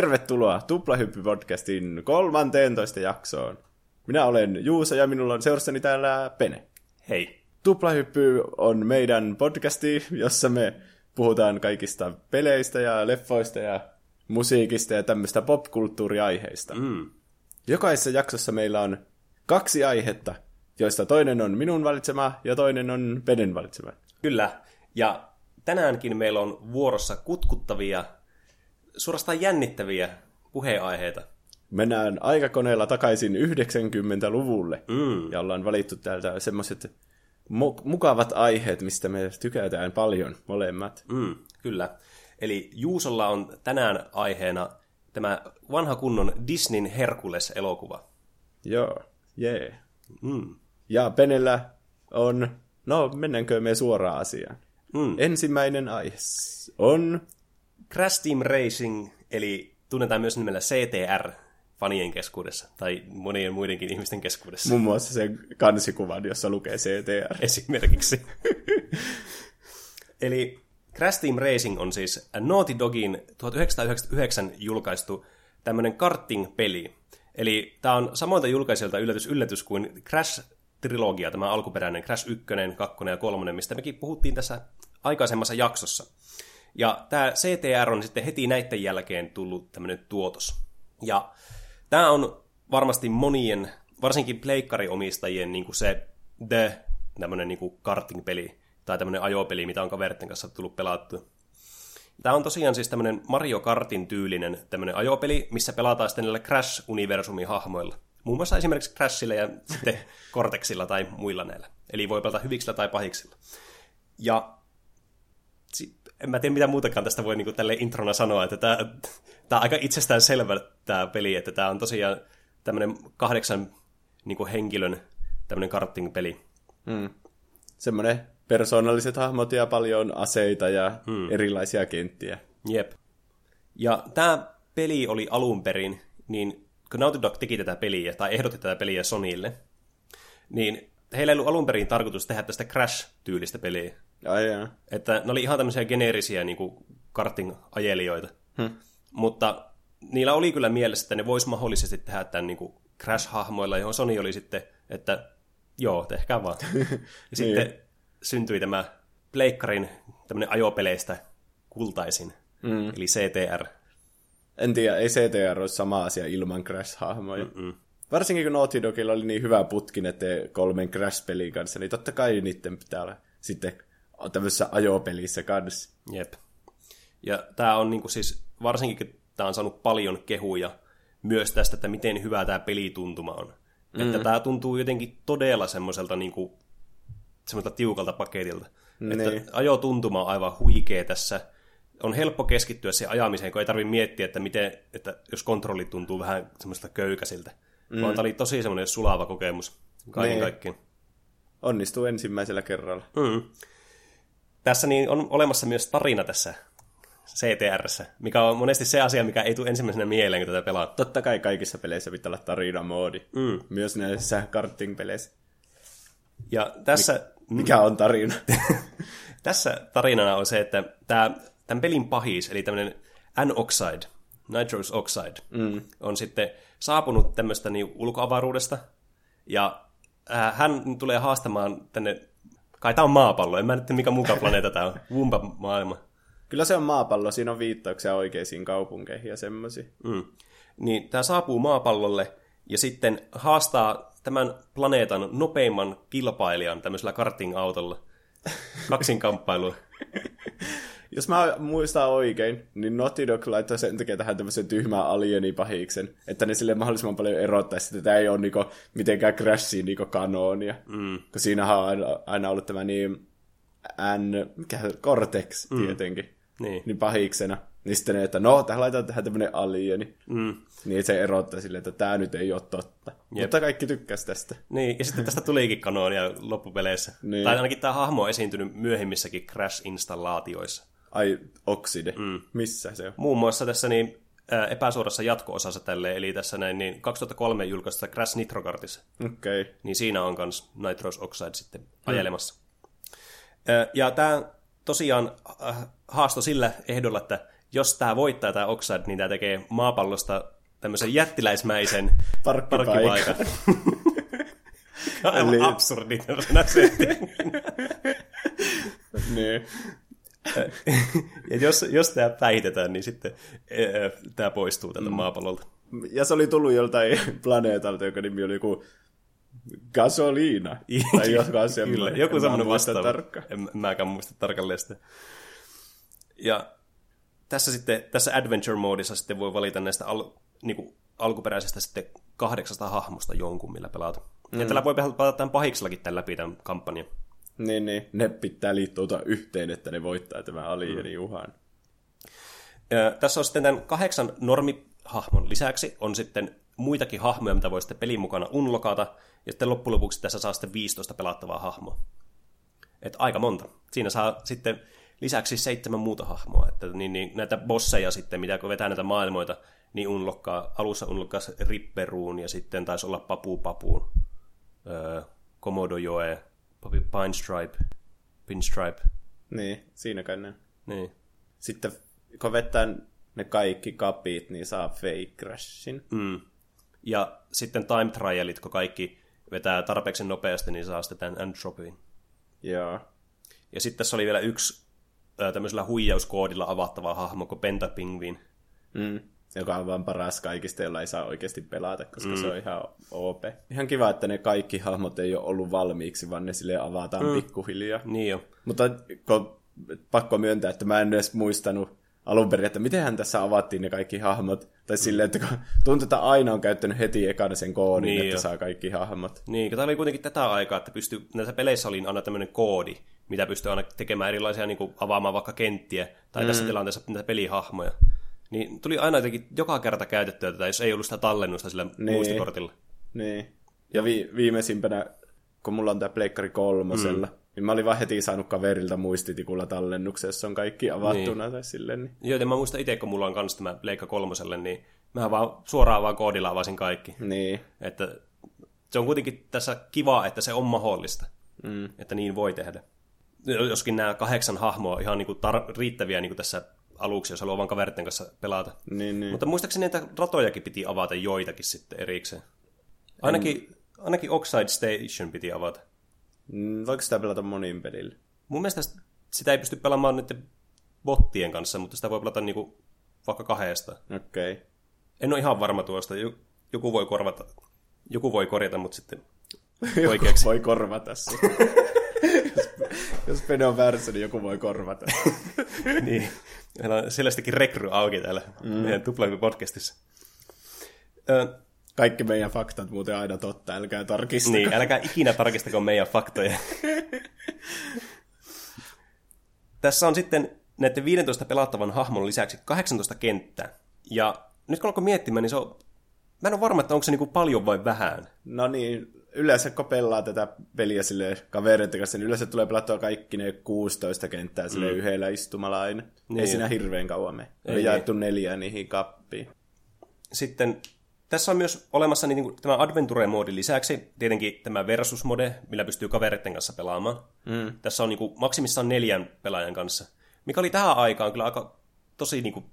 Tervetuloa Tuplahyppy-podcastin 13 jaksoon. Minä olen Juuso ja minulla on seurassani täällä Pene. Hei. Tuplahyppy on meidän podcasti, jossa me puhutaan kaikista peleistä ja leffoista ja musiikista ja tämmöistä popkulttuuriaiheista. Mm. Jokaisessa jaksossa meillä on kaksi aihetta, joista toinen on minun valitsema ja toinen on Penen valitsema. Kyllä. Ja tänäänkin meillä on vuorossa kutkuttavia, suorastaan jännittäviä puheenaiheita. Mennään aikakoneella takaisin 90-luvulle Mm. ja ollaan valittu täältä semmoiset mu- mukavat aiheet, mistä me tykätään paljon molemmat. Mm, kyllä. Eli Juusolla on tänään aiheena tämä vanha kunnon Disneyn Herkules-elokuva. Joo, jee. Yeah. Mm. Ja Penellä on, no mennäänkö me suoraan asiaan. Mm. Ensimmäinen aihe on, Crash Team Racing, eli tunnetaan myös nimellä CTR fanien keskuudessa, tai monien muidenkin ihmisten keskuudessa muun muassa sen kansikuvan, jossa lukee CTR. esimerkiksi. Eli Crash Team Racing on siis Naughty Dogin 1999 julkaistu tämmöinen karting-peli. Eli tämä on samoilta julkaisijoilta yllätys yllätys kuin Crash-trilogia, tämä alkuperäinen Crash 1, 2 ja 3, mistä mekin puhuttiin tässä aikaisemmassa jaksossa. Ja tämä CTR on sitten heti näiden jälkeen tullut tämmöinen tuotos. Ja tämä on varmasti monien, varsinkin pleikkariomistajien niin kuin se the tämmöinen niin kuin karting-peli tai tämmöinen ajopeli, mitä on kaveritten kanssa tullut pelattua. Tämä on tosiaan siis tämmöinen Mario Kartin tyylinen tämmöinen ajopeli, missä pelataan sitten näillä Crash-universumin hahmoilla. Muun muassa esimerkiksi Crashilla ja sitten Cortexilla tai muilla näillä. Eli voi pelata hyviksillä tai pahiksilla. Ja en mä tiedä mitä muutakaan tästä voi niinku tälle introna sanoa, että tämä, tämä on aika itsestään selvä tämä peli, että tämä on tosiaan tämmöinen kahdeksan niinku henkilön tämmöinen karting-peli. Mm. Semmoinen persoonalliset hahmot ja paljon aseita ja mm. erilaisia kenttiä. Jep. Ja tämä peli oli alun perin, niin kun Naughty Dog teki tätä peliä, tai ehdotti tätä peliä Sonille, niin heillä ei ollut alun perin tarkoitus tehdä tästä Crash-tyylistä peliä. Ai jaa. Että ne oli ihan tämmöisiä geneerisiä niin kuin karting-ajelijoita. Hmm. Mutta niillä oli kyllä mielessä, että ne vois mahdollisesti tehdä tämän niin kuin Crash-hahmoilla, johon Sony oli sitten, että joo, tehkää vaan. Ja sitten syntyi tämä Pleikkarin tämmöinen ajopeleistä kultaisin, Mm. eli CTR. En tiedä, ei CTR ole sama asia ilman Crash-hahmoja. Mm-mm. Varsinkin kun Naughty Dogilla oli niin hyvä putki näiden kolmen Crash-pelin kanssa, niin totta kai niiden pitää olla sitten tämmöisessä ajopelissä kanssa. Jep. Ja tämä on niinku siis, varsinkin kun tämä on saanut paljon kehuja myös tästä, että miten hyvä tämä pelituntuma on. Mm. Että tämä tuntuu jotenkin todella semmoiselta niinku, semmoiselta tiukalta paketilta. Niin. Että ajotuntuma on aivan huikea tässä. On helppo keskittyä siihen ajamiseen, kun ei tarvitse miettiä, että, miten, että jos kontrolli tuntuu vähän semmoista köykäisiltä. Mm. Vaan tämä oli tosi semmoinen sulava kokemus kaiken Niin. kaikkiaan. Onnistuu ensimmäisellä kerralla. Mm. Tässä niin on olemassa myös tarina tässä CTRssä, mikä on monesti se asia, mikä ei tule ensimmäisenä mieleen, kun tätä pelaat. Totta kai kaikissa peleissä pitää olla tarinamoodi. Mm. Myös näissä karting-peleissä. Ja tässä, Mikä on tarina? tässä tarinana on se, että tämä, tämän pelin pahis, eli tämmöinen N-Oxide, Nitrous Oxide, mm. on sitten saapunut tämmöistä niin ulkoavaruudesta, ja hän tulee haastamaan tänne, kai tämä on maapallo, en mä nyt mikä muka planeetta tämä on, Wumpa-maailma. Kyllä se on maapallo, siinä on viittauksia oikeisiin kaupunkeihin ja semmoisia. Mm. Niin tämä saapuu maapallolle ja sitten haastaa tämän planeetan nopeimman kilpailijan tämmöisellä karting-autolla. Kaksinkamppailua. Jos mä muistan oikein, niin Naughty Dog laittoi sen takia tähän tämmöisen tyhmän alienipahiksen, että ne sille mahdollisimman paljon erottaisi, että tämä ei ole niinku mitenkään Crashin niinku kanoonia. Mm. Kun siinähän on aina, aina ollut tämä niin N, mikä Cortex mm. tietenkin, Niin. niin pahiksena. Niin sitten ne, että no, tähän laitetaan tähän tämmöinen alieni. Mm. Niin se erottaa silleen, että tämä nyt ei ole totta. Jep. Mutta kaikki tykkäs tästä. Niin, ja sitten tästä tulikin kanoonia loppupeleissä. Niin. Tai ainakin tämä hahmo on esiintynyt myöhemmissäkin Crash-installaatioissa. Ai, Oxide. Mm. Missä se on? Muun muassa tässä niin, epäsuorassa jatko-osassa tälle, eli tässä näin, niin 2003 julkaistussa Crash Nitro Kartissa. Okei. Okay. niin siinä on myös Nitrous Oxide sitten ajelemassa. Ö, Ja tämä tosiaan äh, haasto sillä ehdolla, että jos tämä voittaa tämä Oxide, niin tämä tekee maapallosta tämmöisen jättiläismäisen Parkkipaikan. Aivan Eli- absurdi tämmöisenä niin. Ja jos, jos tämä päihitetään, niin sitten tämä poistuu tältä maapallolta. Ja se oli tullut joltain planeetalta, joka nimi oli joku Gasoliina. tai joku asia. Kyllä, joku semmoinen vastaava. tarkka. En, mäkään muista tarkalleen sitä. Ja tässä sitten, tässä adventure-moodissa sitten voi valita näistä al, niinku, alkuperäisestä sitten kahdeksasta hahmosta jonkun, millä pelata. Mm. Ja tällä voi pelata tämän pahiksellakin tämän läpi tämän kampanjan. Niin, niin. Ne pitää liittoutua yhteen, että ne voittaa tämän alienin Mm. uhan. Ja tässä on sitten tämän kahdeksan normihahmon lisäksi on sitten muitakin hahmoja, mitä voi sitten pelin mukana unlokata, ja sitten loppujen lopuksi tässä saa sitten 15 pelattavaa hahmoa. Et aika monta. Siinä saa sitten lisäksi seitsemän muuta hahmoa. Että niin, niin, näitä bosseja sitten, mitä kun vetää näitä maailmoita, niin unlokkaa, alussa unlokkaa Ripperuun ja sitten taisi olla Papu Papuun, öö, Komodo Joe, Pinestripe, Pinstripe. Niin, siinä kai ne. Niin. Sitten kun vetää ne kaikki kapit, niin saa fake crashin. Mm. Ja sitten time trialit, kun kaikki vetää tarpeeksi nopeasti, niin saa sitten tämän entropyin. Joo. Ja sitten tässä oli vielä yksi ää, tämmöisellä huijauskoodilla avattava hahmo kuin Pentapingvin. Mm. Joka on vaan paras kaikista, jolla ei saa oikeasti pelata, koska mm. se on ihan OP. Ihan kiva, että ne kaikki hahmot ei ole ollut valmiiksi, vaan ne sille avataan mm. pikkuhiljaa. Niin jo. Mutta kun, pakko myöntää, että mä en edes muistanut alun perin, että mitenhän tässä avattiin ne kaikki hahmot. Tai silleen, että kun tuntuu, että aina on käyttänyt heti ekana sen koodin, Niin että jo. saa kaikki hahmot. Niin, tämä oli kuitenkin tätä aikaa, että pystyi, näissä peleissä oli aina tämmöinen koodi, mitä pystyy aina tekemään erilaisia, niin kuin avaamaan vaikka kenttiä, tai mm. tässä tilanteessa näitä pelihahmoja. Niin tuli aina jotenkin joka kerta käytettyä tätä, jos ei ollut sitä tallennusta sillä Niin. muistikortilla. Niin. Ja vi- viimeisimpänä, kun mulla on tää Pleikkari kolmosella, mm. niin mä olin vaan heti saanut kaverilta muistitikulla tallennuksen, jossa on kaikki avattuna niin. tai silleen. Niin. Joo, ja mä muistan itse, kun mulla on kanssa tämä Leikka kolmoselle, niin mä vaan suoraan vaan koodilla avasin kaikki. niin. Että se on kuitenkin tässä kiva, että se on mahdollista. Mm. Että niin voi tehdä. Joskin nämä kahdeksan hahmoa on ihan niin kuin tar- riittäviä niin kuin tässä aluksi, jos haluaa vaan kaveritten kanssa pelata. Niin, niin. Mutta muistaakseni näitä ratojakin piti avata joitakin sitten erikseen. Ainakin, ainakin Oxide Station piti avata. Mm, voiko sitä pelata monin pelillä? Mun mielestä sitä ei pysty pelaamaan niiden bottien kanssa, mutta sitä voi pelata niinku vaikka kahdesta. Okei. Okay. En ole ihan varma tuosta. Jo- Joku voi korvata. Joku voi korjata, mutta sitten oikeaksi. voi korvata. jos, Pene on väärässä, niin joku voi korvata. niin. Meillä on selvästikin rekry auki täällä mm. meidän tuplahypy-podcastissa. Ö, Kaikki meidän faktat muuten aina totta, älkää tarkistako. niin, älkää ikinä tarkistako meidän faktoja. Tässä on sitten näiden 15 pelattavan hahmon lisäksi 18 kenttää. Ja nyt kun alkoi miettimään, niin se on... Mä en ole varma, että onko se niinku paljon vai vähän. No niin, yleensä kun pelaa tätä peliä sille kavereiden kanssa, niin yleensä tulee pelattua kaikki ne 16 kenttää sille mm. yhdellä istumalla aina. Niin. Niin. Ei siinä hirveän kauan me. Ei, Ei jaettu neljää niihin kappiin. Sitten tässä on myös olemassa niin kuin, tämä Adventure-moodin lisäksi tietenkin tämä Versus-mode, millä pystyy kavereiden kanssa pelaamaan. Mm. Tässä on niin kuin, maksimissaan neljän pelaajan kanssa, mikä oli tähän aikaan kyllä aika tosi niin kuin,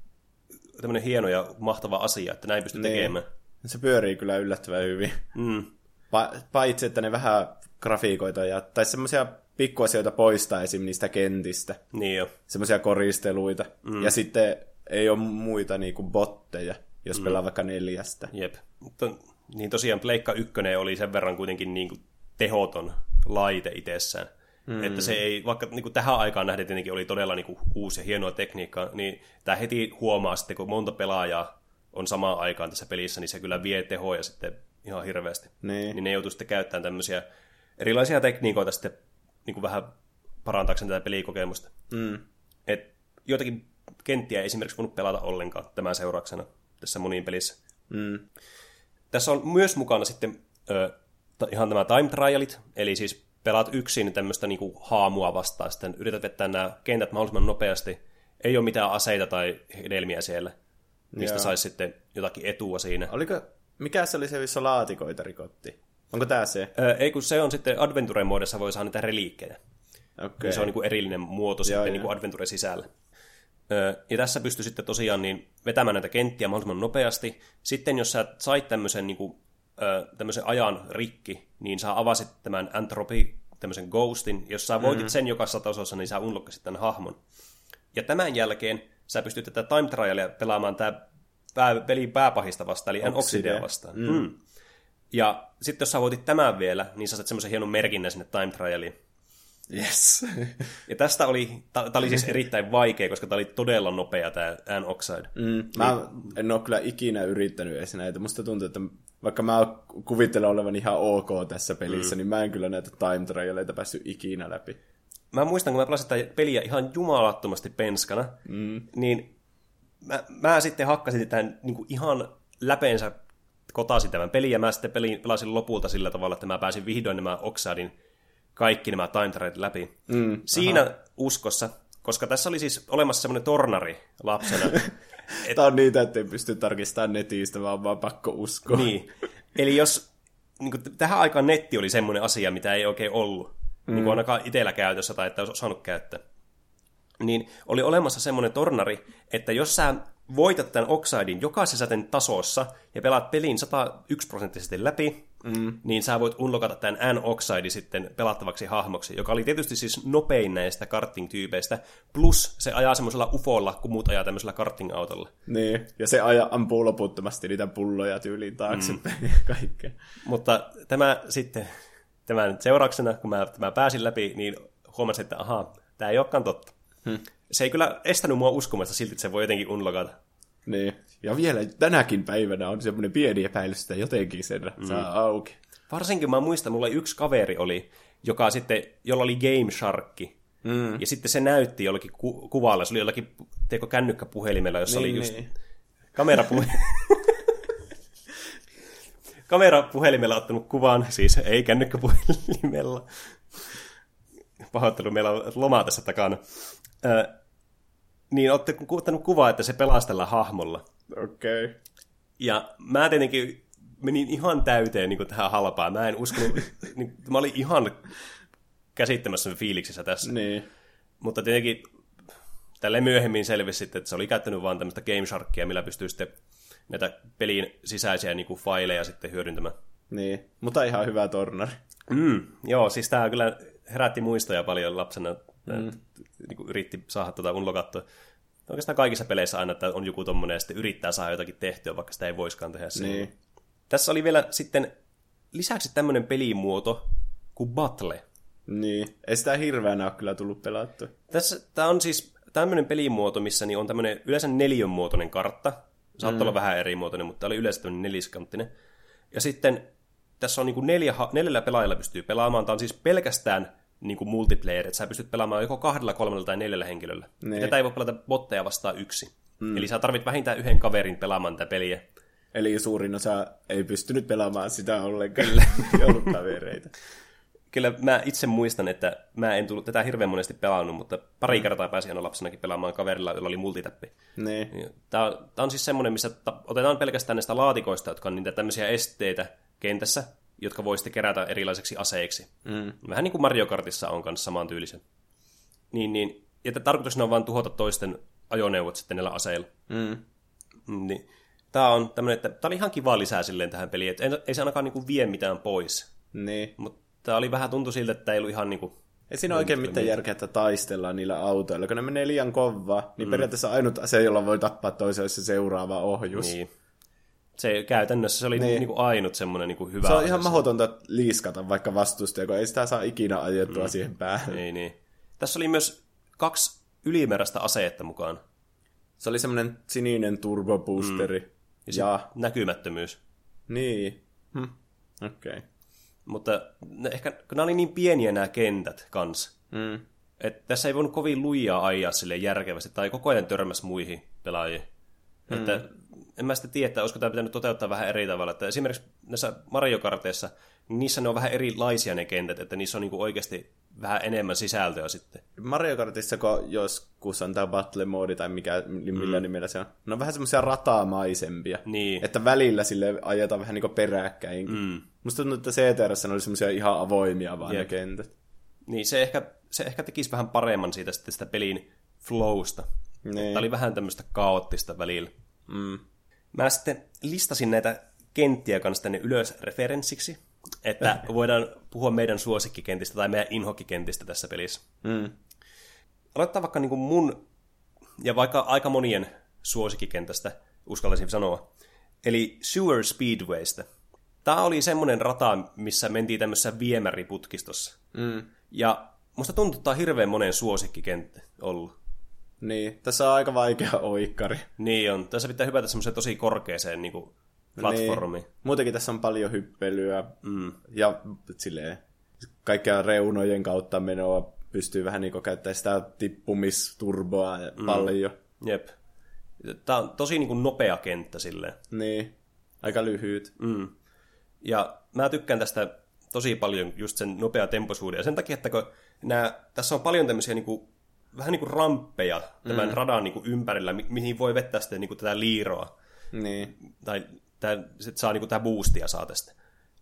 tämmöinen hieno ja mahtava asia, että näin pystyy Niin. tekemään. Se pyörii kyllä yllättävän hyvin. Mm. Pa- paitsi, että ne vähän grafiikoita ja, tai semmoisia pikkuasioita poistaa esim. niistä kentistä. Niin jo. Semmoisia koristeluita. Mm. Ja sitten ei ole muita niinku botteja, jos mm. pelaa vaikka neljästä. Jep. Mutta, niin tosiaan Pleikka 1 oli sen verran kuitenkin niin kuin tehoton laite itsessään. Mm. Että se ei, vaikka niin kuin tähän aikaan nähden tietenkin oli todella niin kuin uusi ja hienoa tekniikkaa, niin tämä heti huomaa sitten, kun monta pelaajaa on samaan aikaan tässä pelissä, niin se kyllä vie tehoja sitten ihan hirveästi. Niin. Niin ne joutuu sitten käyttämään tämmöisiä erilaisia tekniikoita sitten niin kuin vähän parantaakseen tätä pelikokemusta. Mm. Et joitakin kenttiä ei esimerkiksi voinut pelata ollenkaan tämän seurauksena tässä moniin pelissä. Mm. Tässä on myös mukana sitten ö, ta- ihan tämä time trialit, eli siis pelaat yksin tämmöistä niinku haamua vastaan, sitten yrität vettää nämä kentät mahdollisimman nopeasti. Ei ole mitään aseita tai hedelmiä siellä, mistä saisi sitten jotakin etua siinä. Oliko, mikä se oli se, missä laatikoita rikotti? Onko tää se? Ö, ei kun se on sitten Adventure-moodissa voi saada niitä reliikkejä. Okay. Se on niinku erillinen muoto Joo, sitten joo. niinku Adventure sisällä. Ja tässä pystyy sitten tosiaan niin vetämään näitä kenttiä mahdollisimman nopeasti. Sitten jos sä sait tämmöisen, niin kuin, tämmöisen ajan rikki, niin sä avasit tämän Entropy, tämmöisen Ghostin. Jos sä voitit mm. sen jokaisessa tasossa, niin sä unlockasit tämän hahmon. Ja tämän jälkeen sä pystyt tätä time trialia pelaamaan tämä pää, pelin pääpahista vastaan, eli Oxidea vastaan. Mm. Mm. Ja sitten jos sä voitit tämän vielä, niin sä saat semmoisen hienon merkinnän sinne time trialiin. Yes. ja tästä oli, tämä oli siis erittäin vaikea, koska tämä oli todella nopea tämä N-Oxide. Mm, mä en ole kyllä ikinä yrittänyt edes näitä. Musta tuntuu, että vaikka mä kuvittelen olevan ihan ok tässä pelissä, mm. niin mä en kyllä näitä time trialeita päässyt ikinä läpi. Mä muistan, kun mä pelasin tätä peliä ihan jumalattomasti penskana, mm. niin mä, mä sitten hakkasin tämän niin kuin ihan läpeensä kotasin tämän pelin, ja mä sitten pelin, pelasin lopulta sillä tavalla, että mä pääsin vihdoin nämä Oxadin kaikki nämä time läpi. Mm, Siinä aha. uskossa, koska tässä oli siis olemassa semmoinen tornari lapsena. et... Tämä on niitä, ettei pysty tarkistamaan netistä, vaan vaan pakko uskoa. Niin. Eli jos niin kuin, tähän aikaan netti oli semmoinen asia, mitä ei oikein ollut, mm. niin kuin ainakaan itsellä käytössä tai että olisi osannut käyttää, niin oli olemassa semmoinen tornari, että jos sä voitat tämän Oxidin jokaisessa tasossa ja pelaat pelin 101 prosenttisesti läpi, mm. niin sä voit unlokata tämän N-Oxide sitten pelattavaksi hahmoksi, joka oli tietysti siis nopein näistä karting-tyypeistä, plus se ajaa semmoisella ufolla, kun muut ajaa tämmöisellä karting-autolla. Niin, ja se aja, ampuu loputtomasti niitä pulloja tyyliin taaksepäin mm. ja kaikkea. Mutta tämä sitten, tämän seurauksena, kun mä, mä pääsin läpi, niin huomasin, että ahaa, tämä ei olekaan totta. Hmm. Se ei kyllä estänyt mua uskomasta silti, että se voi jotenkin unlokata. Niin. Ja vielä tänäkin päivänä on semmoinen pieni epäilys, että jotenkin sen mm. saa auki. Varsinkin mä muistan, mulla yksi kaveri oli, joka sitten, jolla oli Game Sharkki. Mm. Ja sitten se näytti jollakin ku- kuvalla, se oli jollakin teikö, kännykkäpuhelimella, jossa niin, oli just niin. kamerapuhelimella. kamerapuhelimella ottanut kuvan, siis ei kännykkäpuhelimella. Pahoittelu, meillä on lomaa tässä takana. Ö, niin olette ottanut kuvaa, että se pelastella hahmolla. Okei. Okay. Ja mä tietenkin menin ihan täyteen niin tähän halpaan. Mä en uskonut, niin, mä olin ihan käsittämässä fiiliksissä tässä. Niin. Mutta tietenkin tälle myöhemmin selvisi sitten, että se oli käyttänyt vaan tämmöistä Game Sharkia, millä pystyy sitten näitä pelin sisäisiä niin kuin faileja sitten hyödyntämään. Niin, mutta ihan hyvä tornari. Mm, joo, siis tämä kyllä herätti muistoja paljon lapsena. Mm. Niin kuin yritti saada tuota unlokattua. Oikeastaan kaikissa peleissä aina, että on joku tommonen ja sitten yrittää saada jotakin tehtyä, vaikka sitä ei voiskaan tehdä. Niin. Tässä oli vielä sitten lisäksi tämmöinen pelimuoto kuin Battle. Niin, ei sitä hirveänä ole kyllä tullut pelattu. Tässä, tämä on siis tämmöinen pelimuoto, missä niin on tämmöinen yleensä neljönmuotoinen kartta. Saattaa mm. olla vähän eri muotoinen, mutta tämä oli yleensä tämmöinen neliskanttinen. Ja sitten tässä on niin kuin neljä, neljällä pelaajalla pystyy pelaamaan. Tämä on siis pelkästään niin kuin multiplayer, että sä pystyt pelaamaan joko kahdella, kolmella tai neljällä henkilöllä. Niin. Tätä ei voi pelata botteja vastaan yksi. Mm. Eli sä tarvit vähintään yhden kaverin pelaamaan tätä peliä. Eli suurin osa ei pystynyt pelaamaan sitä ollenkaan, ei ollut kavereita. Kyllä mä itse muistan, että mä en tullut tätä hirveän monesti pelannut, mutta pari mm. kertaa pääsin aina lapsenakin pelaamaan kaverilla, jolla oli multitappi. Niin. Tämä, tämä on siis semmoinen, missä otetaan pelkästään näistä laatikoista, jotka on niitä tämmöisiä esteitä kentässä, jotka voi sitten kerätä erilaiseksi aseiksi. Mm. Vähän niin kuin Mario Kartissa on kanssa samantyylisen. Niin, niin, ja tarkoituksena on vain tuhota toisten ajoneuvot sitten näillä aseilla. Mm. Niin, tämä on tämmöinen, että tämä oli ihan kiva lisää silleen tähän peliin, että ei, ei se ainakaan niinku vie mitään pois. Niin. Mutta tämä oli vähän tuntu siltä, että ei ollut ihan niinku ei siinä oikein mitään järkeä, että taistellaan niillä autoilla. Kun ne menee liian kovaa, niin mm. periaatteessa ainut ase, jolla voi tappaa toisen, se seuraava ohjus. Niin se käytännössä se oli niin. Niin kuin ainut semmoinen niin kuin hyvä Se on ihan mahdotonta liiskata vaikka vastustaja, kun ei sitä saa ikinä ajettua mm. siihen päähän. Niin, niin. Tässä oli myös kaksi ylimääräistä aseetta mukaan. Se oli semmoinen sininen turboboosteri. Mm. Ja, ja... näkymättömyys. Niin. Hm. Okei. Okay. Mutta ne, ehkä, kun nämä oli niin pieniä nämä kentät kans, mm. että tässä ei voinut kovin lujaa ajaa sille järkevästi, tai koko ajan törmäs muihin pelaajiin. Mm. Että en mä sitten tiedä, että olisiko tämä pitänyt toteuttaa vähän eri tavalla. Että esimerkiksi näissä Mario Karteissa, niin niissä ne on vähän erilaisia ne kentät, että niissä on niin kuin oikeasti vähän enemmän sisältöä sitten. Mario Kartissa, kun joskus on tämä battle mode tai mikä, millä mm. nimellä se on, ne on vähän semmoisia ratamaisempia. Niin. Että välillä sille ajetaan vähän niin kuin peräkkäin. Mm. Musta tuntuu, että CTRS oli semmoisia ihan avoimia vaan Jep. ne kentät. Niin, se ehkä, se ehkä tekisi vähän paremman siitä sitten sitä pelin flowsta. Niin. Tämä oli vähän tämmöistä kaoottista välillä. Mm. Mä sitten listasin näitä kenttiä kanssa tänne ylös referenssiksi, että voidaan puhua meidän suosikkikentistä tai meidän inhokkikentistä tässä pelissä. Mm. Aloittaa vaikka niin kuin mun, ja vaikka aika monien suosikkikentästä, uskaltaisin sanoa. Eli Sewer Speedwaystä. Tämä oli semmoinen rata, missä mentiin tämmöisessä viemäriputkistossa. Mm. Ja musta tuntuu, että tämä on hirveän monen suosikkikenttä ollut. Niin, tässä on aika vaikea oikkari. Niin on. Tässä pitää hypätä semmoiseen tosi korkeaseen niin kuin, platformiin. Niin. Muutenkin tässä on paljon hyppelyä mm. ja silleen, kaikkea reunojen kautta menoa pystyy vähän niin käyttämään sitä tippumisturboa mm. paljon. Jep. Tämä on tosi niin kuin nopea kenttä silleen. Niin, aika lyhyt. Mm. Ja mä tykkään tästä tosi paljon just sen nopea tempoisuuden. Ja sen takia, että kun nämä, tässä on paljon tämmöisiä niin kuin, vähän niin kuin ramppeja tämän mm. radan niin kuin ympärillä, mi- mihin voi vettää sitten niin kuin tätä liiroa. Niin. Tai tämä, sit saa niin kuin, tämä boostia saa tästä.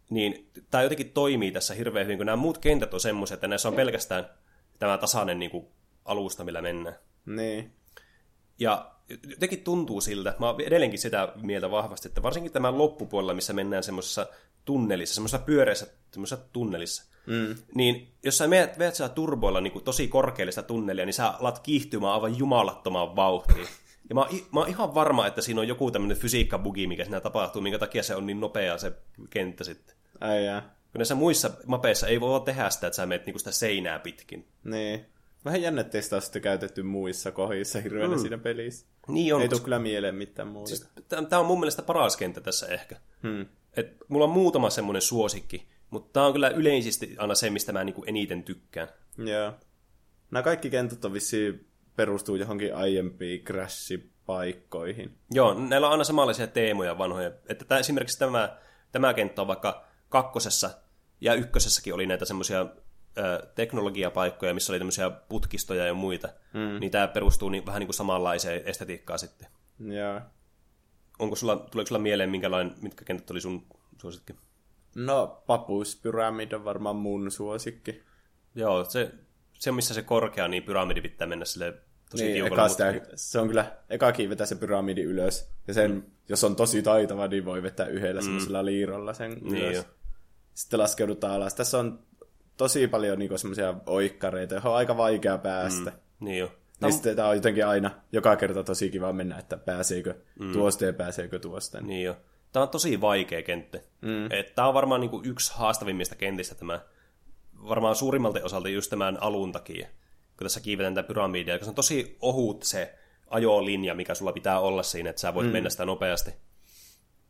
Niin tämä jotenkin toimii tässä hirveän hyvin, kun nämä muut kentät on semmoisia, että näissä on pelkästään tämä tasainen niin kuin, alusta, millä mennään. Niin. Ja jotenkin tuntuu siltä, mä oon edelleenkin sitä mieltä vahvasti, että varsinkin tämän loppupuolella, missä mennään semmoisessa tunnelissa, semmoisessa pyöreässä semmoisessa tunnelissa, mm. niin jos sä meet, veet siellä turboilla niin tosi korkeallista tunnelia, niin sä alat kiihtymään aivan jumalattomaan vauhtiin. Ja mä, oon, mä oon ihan varma, että siinä on joku tämmöinen fysiikkabugi, mikä siinä tapahtuu, minkä takia se on niin nopea se kenttä sitten. Ai jää. Kun näissä muissa mapeissa ei voi tehdä sitä, että sä menet niinku sitä seinää pitkin. Niin. Vähän jännä, ettei sitä ole sitten käytetty muissa kohdissa hirveänä mm. siinä pelissä. Niin on. Ei tule kyllä mieleen mitään muuta. Siis, tämä on mun mielestä paras kenttä tässä ehkä. Hmm. Et mulla on muutama semmoinen suosikki, mutta tämä on kyllä yleisesti aina se, mistä mä niinku eniten tykkään. Joo. Nämä kaikki kentät on vissiin perustuu johonkin aiempiin crash-paikkoihin. Joo, näillä on aina samanlaisia teemoja vanhoja. Että tämä, esimerkiksi tämä, tämä kenttä on vaikka kakkosessa ja ykkösessäkin oli näitä semmoisia teknologiapaikkoja, missä oli tämmöisiä putkistoja ja muita, mm. niin tämä perustuu niin, vähän niin kuin samanlaiseen estetiikkaan sitten. Joo. Onko sulla, tuleeko sulla mieleen, minkälainen, mitkä kentät oli sun suosikki? No, Papus Pyramid on varmaan mun suosikki. Joo, se, se missä se korkea, niin pyramidi pitää mennä sille tosi niin, eka sitä, se on kyllä, ekakin vetää se pyramidi ylös, ja sen, mm. jos on tosi taitava, niin voi vetää yhdellä mm. semmoisella liirolla sen niin ylös. Jo. Sitten laskeudutaan alas. Tässä on tosi paljon niin semmoisia oikkareita, johon on aika vaikea päästä. Mm, niin jo. Ja sitten tämä on jotenkin aina, joka kerta tosi kiva mennä, että pääseekö mm. tuosta ja pääseekö tuosta. Niin jo. Tämä on tosi vaikea kenttä. Mm. Tämä on varmaan niin kuin yksi haastavimmista kentistä tämä, varmaan suurimmalta osalta just tämän alun takia, kun tässä kiivetään tätä pyramidia, koska se on tosi ohut se ajolinja, mikä sulla pitää olla siinä, että sä voit mm. mennä sitä nopeasti.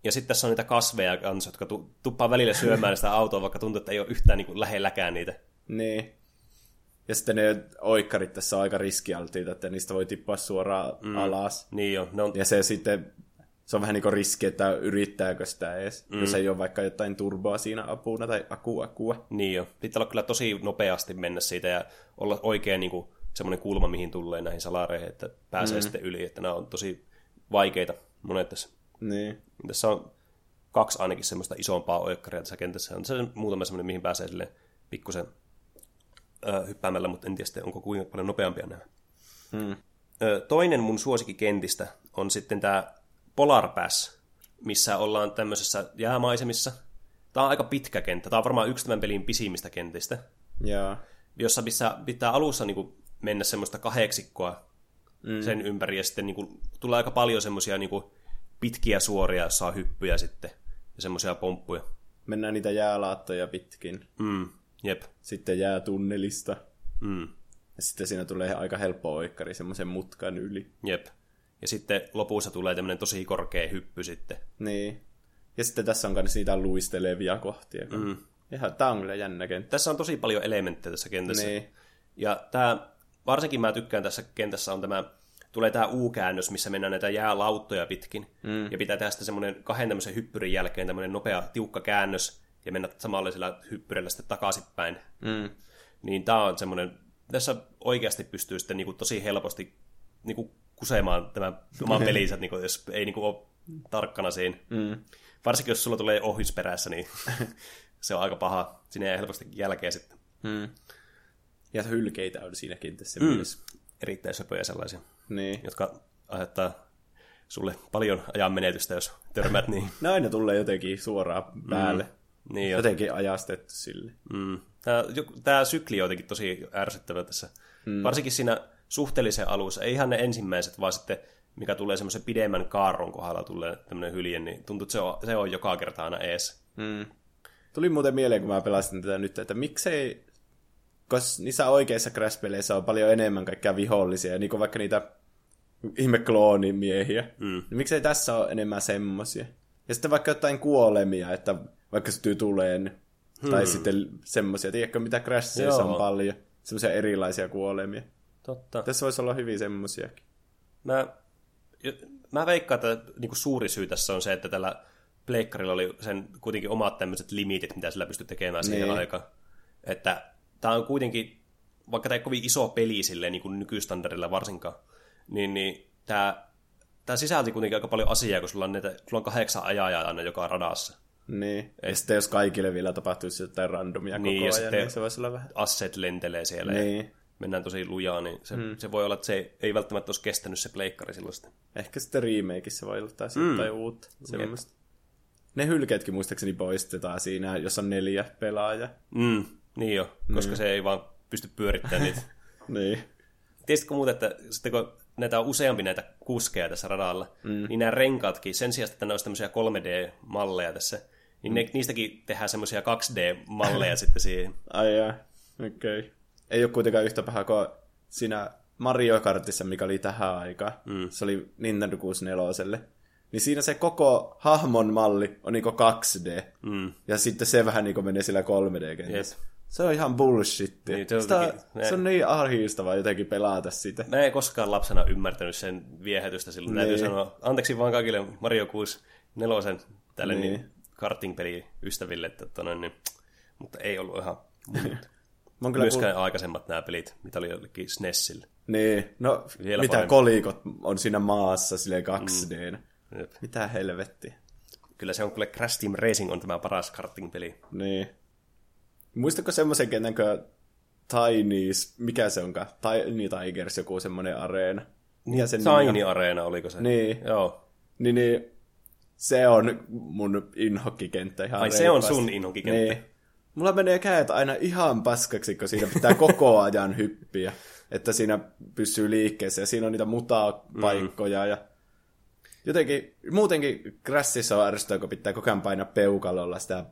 Ja sitten tässä on niitä kasveja kanssa, jotka tu- tuppaa välillä syömään sitä autoa, vaikka tuntuu, että ei ole yhtään niin kuin lähelläkään niitä. Niin. Ja sitten ne oikkarit tässä on aika riskialtiita, että niistä voi tippua suoraan mm. alas. Niin jo. Ne on... Ja se sitten, se on vähän niin kuin riski, että yrittääkö sitä edes, mm. jos ei ole vaikka jotain turboa siinä apuna tai akua akua. Niin jo. Pitää olla kyllä tosi nopeasti mennä siitä ja olla oikein niin kuin semmoinen kulma, mihin tulee näihin salareihin, että pääsee mm. sitten yli. Että nämä on tosi vaikeita monet tässä. Niin. Tässä on kaksi ainakin semmoista isompaa oikkaria tässä kentässä. On se muutama semmoinen, mihin pääsee sille pikkusen ö, hyppäämällä, mutta en tiedä onko kuinka paljon nopeampia nämä. Hmm. Ö, toinen mun suosikkikentistä on sitten tämä Polar Pass, missä ollaan tämmöisessä jäämaisemissa. Tämä on aika pitkä kenttä. Tämä on varmaan yksi tämän pelin pisimmistä kentistä. Yeah. Jossa pitää, pitää alussa niin kuin, mennä semmoista kahdeksikkoa mm. sen ympäri, ja sitten niin kuin, tulee aika paljon semmoisia niin pitkiä suoria, saa hyppyjä sitten ja semmoisia pomppuja. Mennään niitä jäälaattoja pitkin. Mm, jep. Sitten jää tunnelista. Mm. Ja sitten siinä tulee aika helppo oikkari semmoisen mutkan yli. Jep. Ja sitten lopussa tulee tämmöinen tosi korkea hyppy sitten. Niin. Ja sitten tässä on myös niitä luistelevia kohtia. Mm. Ihan, tää on kyllä jännä kenttä. Tässä on tosi paljon elementtejä tässä kentässä. Niin. Ja tämä, varsinkin mä tykkään tässä kentässä on tämä tulee tämä U-käännös, missä mennään näitä jäälauttoja pitkin, mm. ja pitää tehdä sitten semmoinen kahden tämmöisen hyppyrin jälkeen tämmöinen nopea, tiukka käännös, ja mennä samanlaisella hyppyrillä sitten takaisinpäin. Mm. Niin tämä on semmoinen, tässä oikeasti pystyy sitten niin kuin tosi helposti niin kuin kusemaan tämän oman pelinsä, niin kuin, jos ei niin kuin ole tarkkana siinä. Mm. Varsinkin, jos sulla tulee ohjus perässä, niin se on aika paha. Siinä ei helposti jälkeen sitten. Mm. Ja hylkeitä on siinäkin tässä mm. erittäin söpöjä sellaisia, Niin. jotka aiheuttaa sulle paljon ajan menetystä, jos törmät niin. Ne aina tulee jotenkin suoraan päälle. Mm. niin jo. Jotenkin ajastettu sille. Mm. Tämä, tämä sykli on jotenkin tosi ärsyttävä tässä. Mm. Varsinkin siinä suhteellisen alussa. Ei ihan ne ensimmäiset, vaan sitten mikä tulee semmoisen pidemmän kaarron kohdalla tulee tämmöinen hylje, niin tuntuu, että se on, se on joka kerta aina ees. Mm. Tuli muuten mieleen, kun mä pelasin tätä nyt, että miksei, koska niissä oikeissa Crash-peleissä on paljon enemmän kaikkia vihollisia, niin kuin vaikka niitä ihme kloonimiehiä, mm. niin miksei tässä ole enemmän semmosia? Ja sitten vaikka jotain kuolemia, että vaikka sytyy tuleen, hmm. tai sitten semmosia, tiedätkö mitä Crashissa on paljon, semmoisia erilaisia kuolemia. Totta. Tässä voisi olla hyvin semmosiakin. Mä, mä veikkaan, että niin kuin suuri syy tässä on se, että tällä pleikkarilla oli sen kuitenkin omat tämmöiset limitit, mitä sillä pystyi tekemään siihen niin. aikaan. Että tämä on kuitenkin, vaikka tämä ei kovin iso peli silleen, niin kuin nykystandardilla varsinkaan, niin, niin tämä, tämä sisälti kuitenkin aika paljon asiaa, kun sulla on, näitä, sulla on kahdeksan ajajaa aina joka radassa. Niin. Ja sitten jos kaikille vielä tapahtuisi jotain randomia niin, koko ajan, niin se voisi olla vähän... asset lentelee siellä niin. ja mennään tosi lujaa, niin se, hmm. se voi olla, että se ei välttämättä olisi kestänyt se pleikkari silloin sitten. Ehkä sitten remakeissa voi olla taas mm. jotain uutta. Semmoista. Ne hylkeetkin muistaakseni poistetaan siinä, jos on neljä pelaajaa. Mm, niin jo, koska mm. se ei vaan pysty pyörittämään niitä. niin. Tiesitkö muuten, että sitten kun näitä on useampi näitä kuskeja tässä radalla, mm. niin nämä renkaatkin, sen sijaan, että ne olisi tämmöisiä 3D-malleja tässä, niin mm. ne, niistäkin tehdään semmoisia 2D-malleja sitten siihen. Ai jaa, okei. Okay. Ei ole kuitenkaan yhtä paha kuin siinä Mario Kartissa, mikä oli tähän aikaan. Mm. Se oli Nintendo 64 niin siinä se koko hahmon malli on niinku 2D. Mm. Ja sitten se vähän niinku menee sillä 3D-kentässä. Yep. Se on ihan bullshit. Niin, se, on Sitä, ne... se on niin ahdistavaa jotenkin pelata sitä. Mä en koskaan lapsena ymmärtänyt sen viehätystä silloin. Niin. Täytyy sanoa, anteeksi vaan kaikille Mario 6 nelosen tälle niin. niin karting-peli ystäville, että, että noin, niin, mutta ei ollut ihan mun kyllä Myöskään kuul... aikaisemmat nämä pelit, mitä oli jollekin SNESille. Niin, no Vielä mitä parempi. kolikot on siinä maassa silleen 2D. Mm. Jep. Mitä helvetti. Kyllä se on kyllä Crash Team Racing on tämä paras karting-peli. Niin. Muistatko semmoisen kentän kuin Tiny's, mikä se onkaan? Tiny Tigers, joku semmoinen areena. Niin, sen Tiny on? Areena, oliko se? Niin. Joo. Niin, niin se on mun inhokkikenttä ihan Ai reippaasti. se on sun inhokkikenttä? Niin. Mulla menee kädet aina ihan paskaksi, kun siinä pitää koko ajan hyppiä, että siinä pysyy liikkeessä ja siinä on niitä mutaa-paikkoja mm. ja jotenkin, muutenkin Crashissa on ärsyttävää, kun pitää koko ajan painaa peukalolla sitä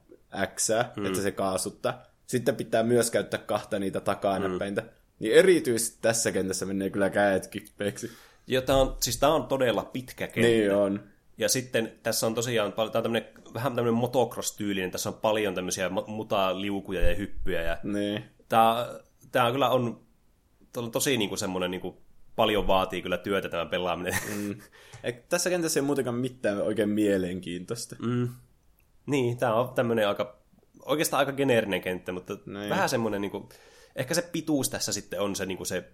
X, mm. että se kaasuttaa. Sitten pitää myös käyttää kahta niitä takanäppäintä. Mm. Niin erityisesti tässä kentässä menee kyllä kädet kippeeksi. Ja tää on, siis tää on todella pitkä kenttä. Niin on. Ja sitten tässä on tosiaan, tää on tämmönen, vähän tämmöinen motocross-tyylinen, tässä on paljon tämmöisiä mutaa liukuja ja hyppyjä. Ja niin. Tää, tää kyllä on, tosi niinku semmoinen niinku, paljon vaatii kyllä työtä tämä pelaaminen. Mm. Et tässä kentässä ei muutenkaan mitään oikein mielenkiintoista. Mm. Niin, tämä on tämmöinen aika, oikeastaan aika geneerinen kenttä, mutta niin. vähän semmoinen, niin kuin, ehkä se pituus tässä sitten on se, niin kuin se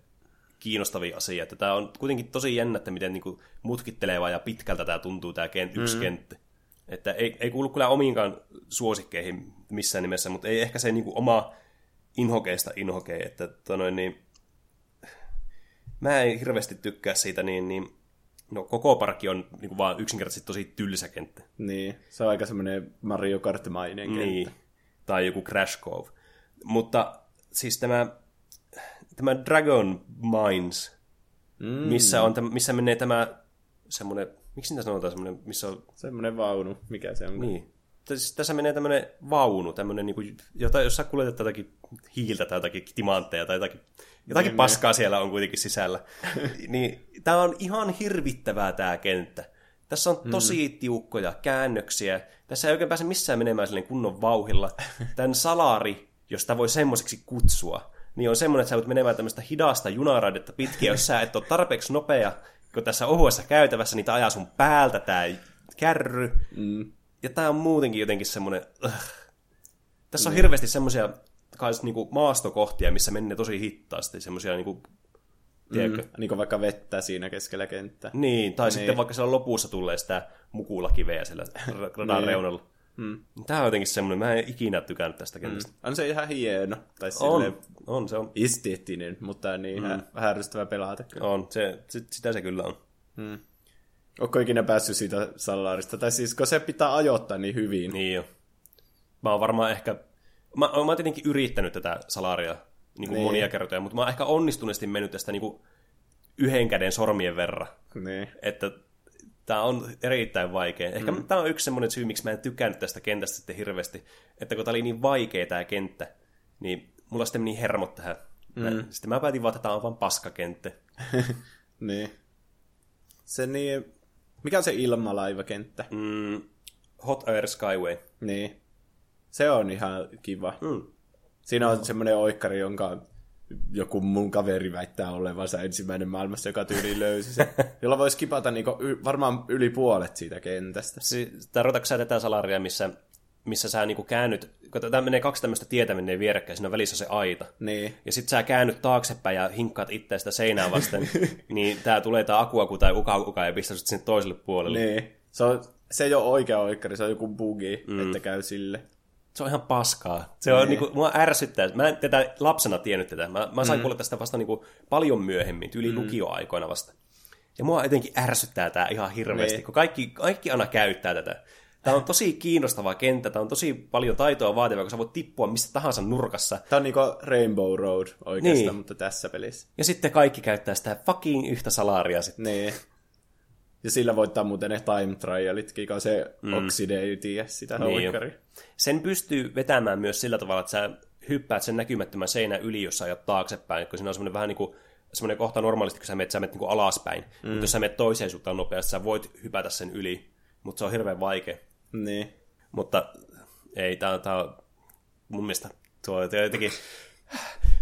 kiinnostavin asia, että tämä on kuitenkin tosi jännä, että miten niin kuin, mutkitteleva ja pitkältä tämä tuntuu tämä kent, yksi mm. kenttä. Että ei, ei kuulu kyllä omiinkaan suosikkeihin missään nimessä, mutta ei ehkä se niin kuin, oma inhokeista inhokee, että tonoin, niin, mä en hirveästi tykkää siitä, niin, niin no koko parkki on niin kuin vaan yksinkertaisesti tosi tylsä kenttä. Niin, se on aika semmoinen Mario Kart-mainen niin. kenttä. Tai joku Crash Cove. Mutta siis tämä, tämä Dragon Mines, mm. missä, on, missä menee tämä semmoinen, miksi niitä sanotaan semmoinen, missä on... Semmoinen vaunu, mikä se on? Niin. Tässä menee tämmöinen vaunu, tämmöinen, niin kuin, jota, jossa kuljetetaan jotakin hiiltä tai jotakin timantteja tai jotakin Jotakin niin, paskaa niin. siellä on kuitenkin sisällä. niin, tämä on ihan hirvittävää tämä kenttä. Tässä on tosi mm. tiukkoja käännöksiä. Tässä ei oikein pääse missään menemään silleen kunnon vauhilla. Tämän salari, josta voi semmoiseksi kutsua, niin on semmoinen, että sä voit menemään tämmöistä hidasta junaraidetta pitkin, jos sä et ole tarpeeksi nopea, kun tässä ohuessa käytävässä niitä ajaa sun päältä tämä kärry. Mm. Ja tämä on muutenkin jotenkin semmoinen... Uh. Tässä on mm. hirveästi semmoisia kans niinku maastokohtia, missä menee tosi hittaasti, semmoisia niinku, tiedätkö? Mm, niin kuin vaikka vettä siinä keskellä kenttää. Niin, tai niin. sitten vaikka siellä lopussa tulee sitä mukulakiveä siellä radan niin. reunalla. Mm. Tämä on jotenkin semmoinen, mä en ikinä tykännyt tästä kentästä. Mm. On se ihan hieno. Tai On, silleen on, se on. esteettinen, mutta niin mm. häiristävä pelata. kyllä. On, se, se, sitä se kyllä on. Onko ikinä päässyt siitä salaarista? Tai siis, kun se pitää ajoittaa niin hyvin. Niin jo. Mä oon varmaan ehkä... Mä, mä oon tietenkin yrittänyt tätä salaria niin kuin Niin. monia kertoja, mutta mä oon ehkä onnistuneesti mennyt tästä niin kuin yhden käden sormien verran. Niin. Että tämä on erittäin vaikea. Ehkä mm. tämä on yksi semmoinen syy, miksi mä en tykännyt tästä kentästä sitten hirveästi. Että kun tämä oli niin vaikea tämä kenttä, niin mulla sitten meni hermot tähän. Mm. Sitten mä päätin vaan, että tämä on vaan paskakenttä. niin. Se niin... Mikä on se ilmalaivakenttä? Mm, Hot Air Skyway. Niin. Se on ihan kiva. Mm. Siinä on semmoinen oikkari, jonka joku mun kaveri väittää olevansa ensimmäinen maailmassa, joka tyyli löysi se. Jolla voisi kipata niinku y- varmaan yli puolet siitä kentästä. Si- Tarkoitatko sä tätä salaria, missä, missä sä niinku käännyt, kun tämä menee kaksi tämmöistä tietä menee vierekkäin, siinä on välissä se aita. Niin. Ja sit sä käännyt taaksepäin ja hinkkaat itse sitä seinää vasten, niin tää tulee tää akuaku tai uka ja pistää sut sinne toiselle puolelle. Niin. Se, on, se ei ole oikea oikkari, se on joku bugi, mm. että käy sille. Se on ihan paskaa. Se on Niin. niinku, mua ärsyttää. Mä en tätä lapsena tiennyt tätä. Mä, mä sain mm. kuulla tästä vasta niinku paljon myöhemmin, yli mm. lukioaikoina vasta. Ja mua jotenkin ärsyttää tää ihan hirveästi, Niin. kun kaikki, kaikki aina käyttää tätä. Tämä on tosi kiinnostava kenttä, tämä on tosi paljon taitoa vaativa, kun sä voit tippua missä tahansa nurkassa. Tämä on niinku Rainbow Road oikeastaan, Niin. niin. mutta tässä pelissä. Ja sitten kaikki käyttää sitä fucking yhtä salaria sitten. Niin. Ja sillä voittaa muuten ne time trialitkin, kun se mm. Oxide ei tiedä sitä Niin. Sen pystyy vetämään myös sillä tavalla, että sä hyppäät sen näkymättömän seinän yli, jos sä ajat taaksepäin, kun siinä on semmoinen vähän niin kuin semmoinen kohta normaalisti, kun sä menet, sä menet niin kuin alaspäin. Mm. Mutta jos sä menet toiseen suuntaan nopeasti, sä voit hypätä sen yli, mutta se on hirveän vaikea. Niin. Mutta ei, tää, tää on mun mielestä tuo jotenkin,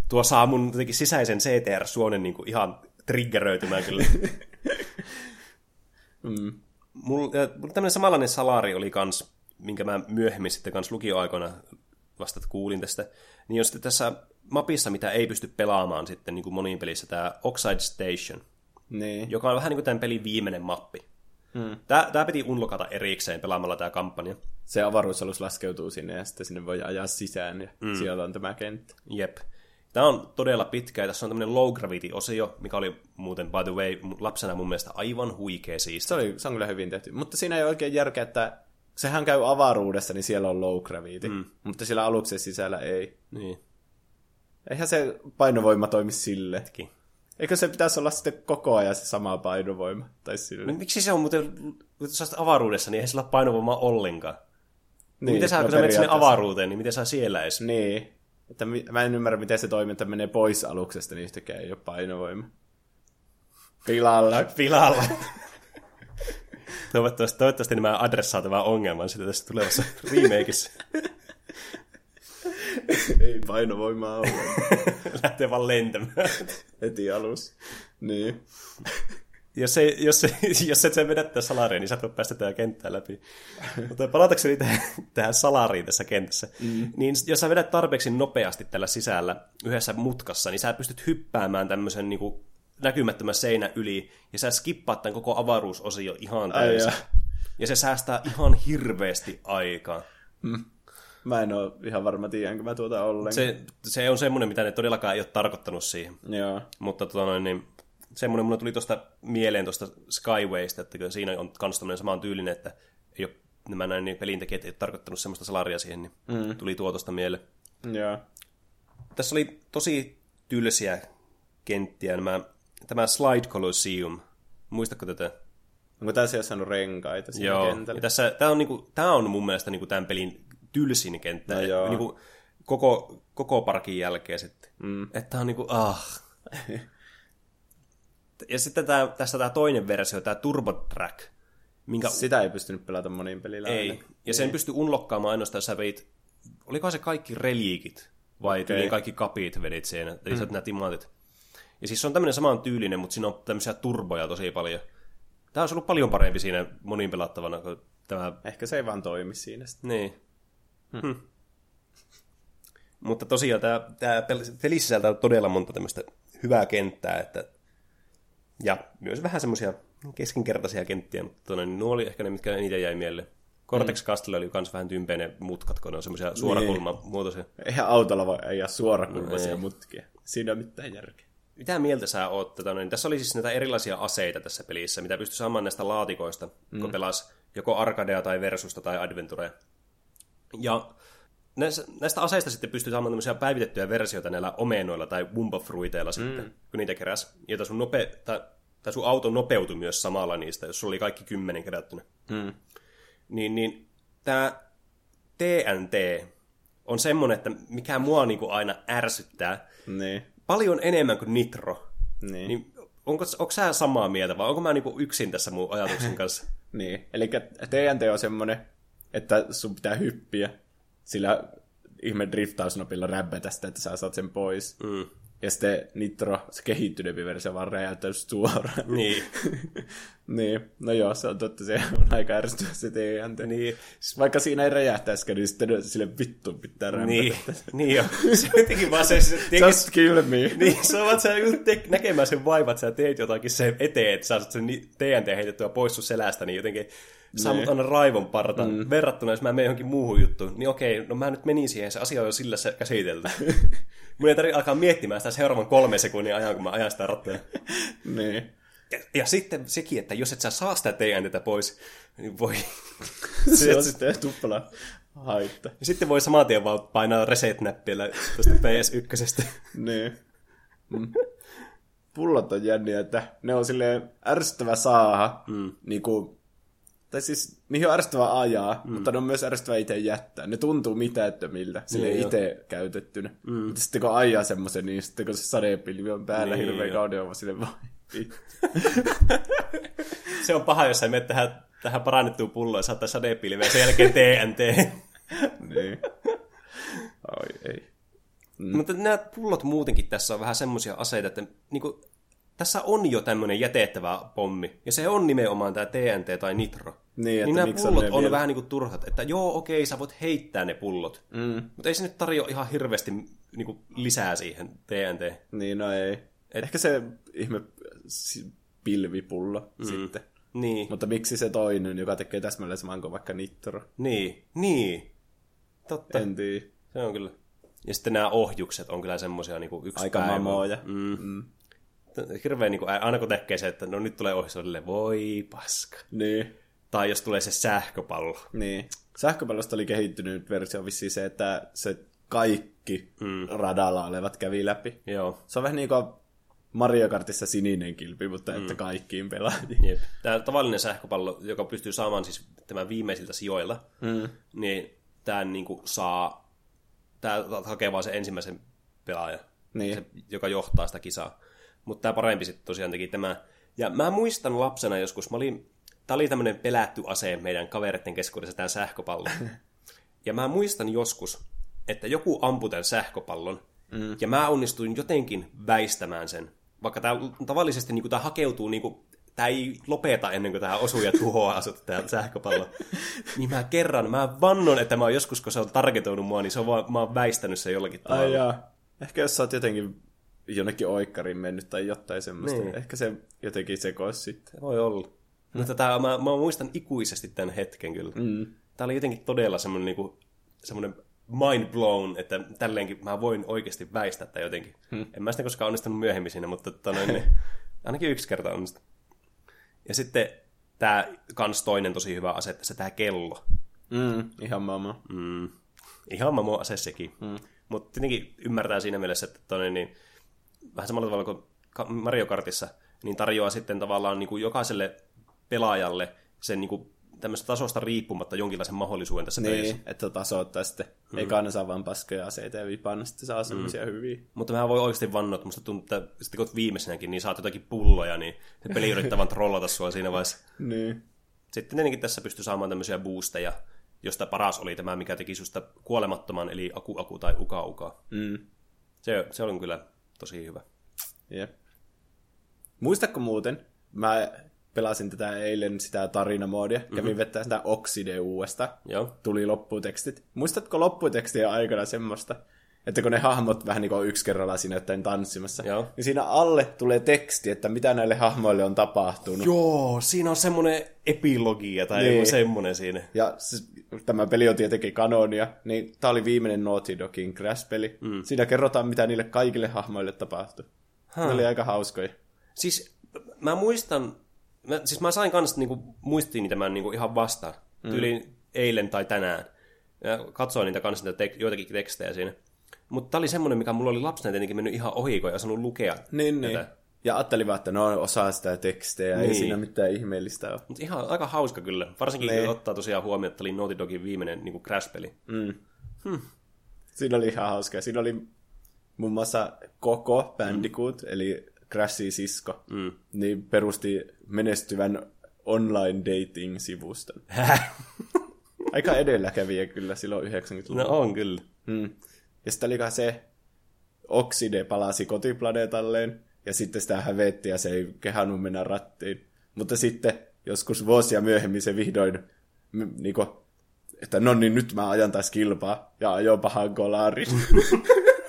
tuo saa mun jotenkin sisäisen CTR-suonen niin kuin ihan triggeröitymään kyllä. Mm. Mulla, mulla tämmöinen samanlainen salari oli kans, minkä mä myöhemmin sitten kans lukioaikoina vasta kuulin tästä. Niin on sitten tässä mapissa, mitä ei pysty pelaamaan sitten niin kuin moniin pelissä, tämä Oxide Station, Niin. joka on vähän niin kuin tämän pelin viimeinen mappi. Hmm. Tämä, tämä piti unlokata erikseen pelaamalla tämä kampanja. Se avaruusalus laskeutuu sinne ja sitten sinne voi ajaa sisään ja mm. siellä on tämä kenttä. Jep. Tämä on todella pitkä ja tässä on tämmöinen low gravity-osio, mikä oli muuten, by the way, lapsena mun mielestä aivan huikea siisti. Se, oli, se on kyllä hyvin tehty. Mutta siinä ei oikein järkeä, että sehän käy avaruudessa, niin siellä on low gravity. Mm. Mutta siellä aluksen sisällä ei. Niin, Eihän se painovoima toimi sille. teki. Eikö se pitäisi olla sitten koko ajan se sama painovoima? Tai sille? No, miksi se on muuten, kun sä avaruudessa, niin ei sillä ole painovoimaa ollenkaan. Niin, miten sä, no kun sä menet sinne avaruuteen, niin miten sä siellä edes? Niin. Että mä en ymmärrä, miten se toimii, että menee pois aluksesta, niin yhtäkään ei ole painovoima. Pilalla. Pilalla. toivottavasti, toivottavasti nämä adressaa tämän ongelman sitten tässä tulevassa remakeissa. ei painovoimaa ole. Lähtee vaan lentämään. Heti alus. Niin. Jos, se, jos, jos et sä vedä tätä salariin, niin sä et voi päästä tätä kenttää läpi. Mutta palatakseni tähän, tähän salariin tässä kentässä, mm. niin jos sä vedät tarpeeksi nopeasti tällä sisällä yhdessä mutkassa, niin sä pystyt hyppäämään tämmöisen niin kuin, näkymättömän seinän yli, ja sä skippaat tämän koko avaruusosio ihan täysin. Ja se säästää ihan hirveästi aikaa. Mä en ole ihan varma, tiedänkö mä tuota ollenkaan. Se, se on semmoinen, mitä ne todellakaan ei ole tarkoittanut siihen. Joo. Mutta tota noin, niin semmoinen mulle tuli tuosta mieleen tuosta Skywaysta, että kyllä siinä on myös tämmöinen saman tyylinen, että ei ole, nämä näin niin pelintekijät ei ole tarkoittanut semmoista salaria siihen, niin mm. tuli tuo tuosta mieleen. Joo. Tässä oli tosi tylsiä kenttiä, nämä, tämä Slide Colosseum. Muistatko tätä? Onko tässä saanut renkaita siinä Joo. kentällä? Ja tässä, tämä, on, niinku, tämä on mun mielestä niinku tämän pelin tylsin kenttä. No joo. Niinku, koko, koko parkin jälkeen sitten. Mm. Että tämä on niinku, ah. ja sitten tämä, tässä tämä toinen versio, tämä Turbo Track, minkä Sitä ei pystynyt pelata monin pelillä. ei. aina. Ja sen pystyy unlokkaamaan ainoastaan, jos sä veit, olikohan se kaikki reliikit, vai okay. kaikki kapit vedit siinä, eli mm. nämä timantit. Ja siis se on tämmöinen saman tyylinen, mutta siinä on tämmöisiä turboja tosi paljon. Tämä olisi ollut paljon parempi siinä monin pelattavana kuin tämä Ehkä se ei vaan toimi siinä sitten. niin. Hmm. Mutta tosiaan tämä, tämä pel- peli sisältää todella monta tämmöistä hyvää kenttää, että ja myös vähän semmoisia keskinkertaisia kenttiä, mutta tota, niin nuo oli ehkä ne, mitkä eniten jäi mieleen. Cortex Castle oli myös vähän tympeinen mutkat, kun ne on semmoisia suorakulmamuotoisia. Eihän autolla voi ajaa suorakulmaisia no, mutkia. Siinä on mitään järkeä. Mitä mieltä sä oot? Tota, niin tässä oli siis näitä erilaisia aseita tässä pelissä, mitä pystyi saamaan näistä laatikoista, mm. kun pelasi joko Arcadea tai Versusta tai Adventurea. Ja näistä aseista sitten pystyy saamaan tämmöisiä päivitettyjä versioita näillä omenoilla tai wumbafruiteilla sitten, mm. kun niitä keräs. Jota sun, nope, tai, tai sun auto nopeutui myös samalla niistä, jos sulla oli kaikki kymmenen kerättynä. Mm. Niin, niin tämä TNT on semmonen, että mikä mua niinku aina ärsyttää. Niin. Paljon enemmän kuin Nitro. Niin. niin onko, onko sä samaa mieltä vai onko mä niinku yksin tässä mun ajatuksen kanssa? niin, eli TNT on semmonen, että sun pitää hyppiä sillä ihme driftausnopilla räbbetä sitä, että sä saat sen pois. Mm. Ja sitten Nitro, se kehittyneempi versio, vaan räjäyttää suoraan. Niin. niin, no joo, se on totta, se on aika ärsyttävä se TNT. Niin. Vaikka siinä ei räjähtäisikään, niin sitten sille vittu pitää rämpätä. Niin, niin jo. Se jotenkin vaan se... se Just kill me. Niin, se on vaan sä te- näkemään sen vaivat, sä teet jotakin sen eteen, että sä saat sen TNT heitettyä pois sun selästä, niin jotenkin saa niin. aina raivon parta. Mm. Verrattuna, jos mä menen johonkin muuhun juttuun, niin okei, no mä nyt menin siihen, se asia on jo sillä se käsitelty. Mun ei tarvitse alkaa miettimään sitä seuraavan kolme sekunnin ajan, kun mä ajan sitä rattia. niin. Ja, ja, sitten sekin, että jos et sä saa sitä TNTtä pois, niin voi... se on sitten tuppala haitta. Ja sitten voi saman tien vaan painaa reset-näppillä tuosta PS1. niin. Mm. Pullot on jänniä, että ne on silleen ärsyttävä saaha, mm. niin kuin tai siis mihin on ärsyttävä ajaa, mm. mutta ne on myös ärsyttävä itse jättää. Ne tuntuu mitättömiltä, sille niin, itse käytettynä. Mm. Mutta sitten kun ajaa semmoisen, niin sitten kun se sadepilvi on päällä niin, hirveän kauden, on sille vai. Se on paha, jos sä menet tähän, tähän parannettuun pulloon ja saattaa sadepilviä ja sen jälkeen TNT. niin. Oi ei. Mm. Mutta nämä pullot muutenkin tässä on vähän semmoisia aseita, että niinku, tässä on jo tämmöinen jätettävä pommi, ja se on nimenomaan tämä TNT tai Nitro. Niin, niin nämä pullot on, vielä... vähän niin kuin turhat, että joo, okei, sä voit heittää ne pullot, mm. mutta ei se nyt tarjoa ihan hirveästi niin kuin lisää siihen TNT. Niin, no ei. Et... Ehkä se ihme pilvipullo mm. sitten. Niin. Mutta miksi se toinen, joka tekee täsmälleen saman kuin vaikka Nitro? Niin, niin. Totta. En tiedä. Se on kyllä. Ja sitten nämä ohjukset on kyllä semmoisia niin yksi Aika päivä. mamoja. Mm. Mm hirveän, niin kuin, aina kun tekee se, että no nyt tulee ohi, voi paska. Niin. Tai jos tulee se sähköpallo. Niin. Sähköpallosta oli kehittynyt versio vissiin se, että se kaikki mm. radalla olevat kävi läpi. Joo. Se on vähän niin kuin Mario Kartissa sininen kilpi, mutta mm. että kaikkiin pelaajiin. Jep. Tämä tavallinen sähköpallo, joka pystyy saamaan siis tämän viimeisiltä sijoilla, mm. niin tämä niin kuin saa, tämä hakee vaan se ensimmäisen pelaajan, niin. se, joka johtaa sitä kisaa. Mutta tämä parempi sitten tosiaan teki tämä. Ja mä muistan lapsena joskus, mä olin, tämä oli tämmöinen pelätty ase meidän kavereiden keskuudessa, tämä sähköpallo. ja mä muistan joskus, että joku ampui tämän sähköpallon, mm. ja mä onnistuin jotenkin väistämään sen. Vaikka tämä tavallisesti niin tämä hakeutuu, niin kuin, tämä ei lopeta ennen kuin tämä osuu ja tuhoaa asut tämä sähköpallo. niin mä kerran, mä vannon, että mä oon joskus, kun se on targetoinut mua, niin se on vaan, mä oon väistänyt sen jollakin tavalla. Ai jaa. Ehkä jos sä oot jotenkin jonnekin oikkariin mennyt tai jotain semmoista. Niin. Ehkä se jotenkin sekoisi sitten. Voi olla. Hmm. Mutta tämä, mä, mä muistan ikuisesti tämän hetken kyllä. Mm. Tämä oli jotenkin todella semmoinen, niin kuin, semmoinen mind blown, että tälleenkin mä voin oikeasti väistää tätä jotenkin. Hmm. En mä sitä koskaan onnistunut myöhemmin siinä, mutta toinen, niin, ainakin yksi kerta onnistunut. Ja sitten tämä kans toinen tosi hyvä ase, tässä tämä kello. Mm, ihan mama. Mm, ihan mamo ase sekin. Mm. Mutta tietenkin ymmärtää siinä mielessä, että toinen, niin, vähän samalla tavalla kuin Mario Kartissa, niin tarjoaa sitten tavallaan niin kuin jokaiselle pelaajalle sen niin kuin tämmöistä tasosta riippumatta jonkinlaisen mahdollisuuden tässä niin, pelissä. että tasoittaa sitten. Hmm. Eikä aina saa vain paskoja aseita ja vipan, niin sitten saa semmoisia hmm. hyviä. Mutta mä voi oikeasti vannoa, että musta tuntuu, että sitten kun viimeisenäkin, niin saat jotakin pulloja, niin se peli yrittää vaan trollata sua siinä vaiheessa. niin. Sitten tietenkin tässä pystyy saamaan tämmöisiä boosteja, josta paras oli tämä, mikä teki susta kuolemattoman, eli aku aku tai uka uka. Mm. Se, se on kyllä tosi hyvä. Jep. Muistatko muuten, mä pelasin tätä eilen sitä tarinamoodia, mm-hmm. kävin vettää sitä Oxide uudesta, Joo. tuli lopputekstit. Muistatko lopputekstien aikana semmoista, että kun ne hahmot vähän niin kuin yksi kerralla siinä jotain tanssimassa, Joo. niin siinä alle tulee teksti, että mitä näille hahmoille on tapahtunut. Joo, siinä on semmoinen epilogia tai Niin. joku semmoinen siinä. Ja se, tämä peli on tietenkin kanonia, niin tämä oli viimeinen Naughty Dogin Crash-peli. Mm. Siinä kerrotaan, mitä niille kaikille hahmoille tapahtui. Ne oli aika hauskoja. Siis mä muistan, mä, siis mä sain kanssa niinku, muistiin tämän niinku, ihan vasta, mm. tyyliin eilen tai tänään. Ja katsoin niitä kanssa, niitä tek, joitakin tekstejä siinä. Mutta tää oli semmoinen, mikä mulla oli lapsena tietenkin mennyt ihan ohi, kun ei osannut lukea. Niin, niin. Ja ajattelin vaan, että no osaa sitä tekstejä, niin. ei siinä mitään ihmeellistä ole. Mutta ihan aika hauska kyllä. Varsinkin Niin. kun ottaa tosiaan huomioon, että oli Naughty Dogin viimeinen niin Crash-peli. Siinä oli ihan hauskaa. Siinä oli muun muassa koko Bandicoot, mm. eli Crashin sisko, mm. niin perusti menestyvän online dating-sivuston. Aika edelläkävijä kyllä silloin 90-luvulla. no on kyllä. Mm. Ja sitten oli se, Oxide palasi kotiplaneetalleen, ja sitten sitä hävetti, ja se ei kehannut mennä rattiin. Mutta sitten joskus vuosia myöhemmin se vihdoin, m- niinku, että no niin, nyt mä ajan taas kilpaa, ja ajoin pahan kolarin.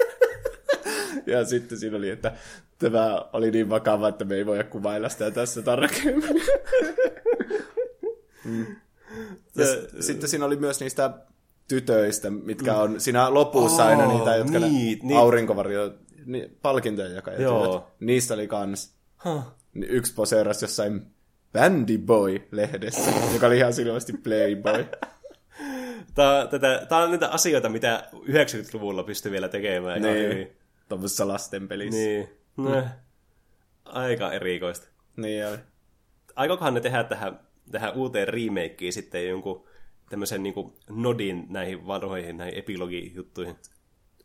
ja sitten siinä oli, että tämä oli niin vakava, että me ei voida kuvailla sitä tässä tarkemmin. Ja s- sitten siinä oli myös niistä tytöistä, mitkä on siinä lopussa aina Oh, niitä, jotka niin, ne niin. aurinkovarjo, niin, palkintojen jakajat. Niistä oli kans Huh. yksi poseeras jossain Bandy Boy-lehdessä, joka oli ihan selvästi Playboy. Tää, tätä, tää on niitä asioita, mitä 90-luvulla pystyi vielä tekemään. niin, tuommoisessa lastenpelissä. Niin. Niin. No. Aika erikoista. niin oli. Aikokohan ne tehdä tähän, tähän uuteen remakeen sitten jonkun tämmöisen niin nodin näihin vanhoihin, näihin epilogijuttuihin.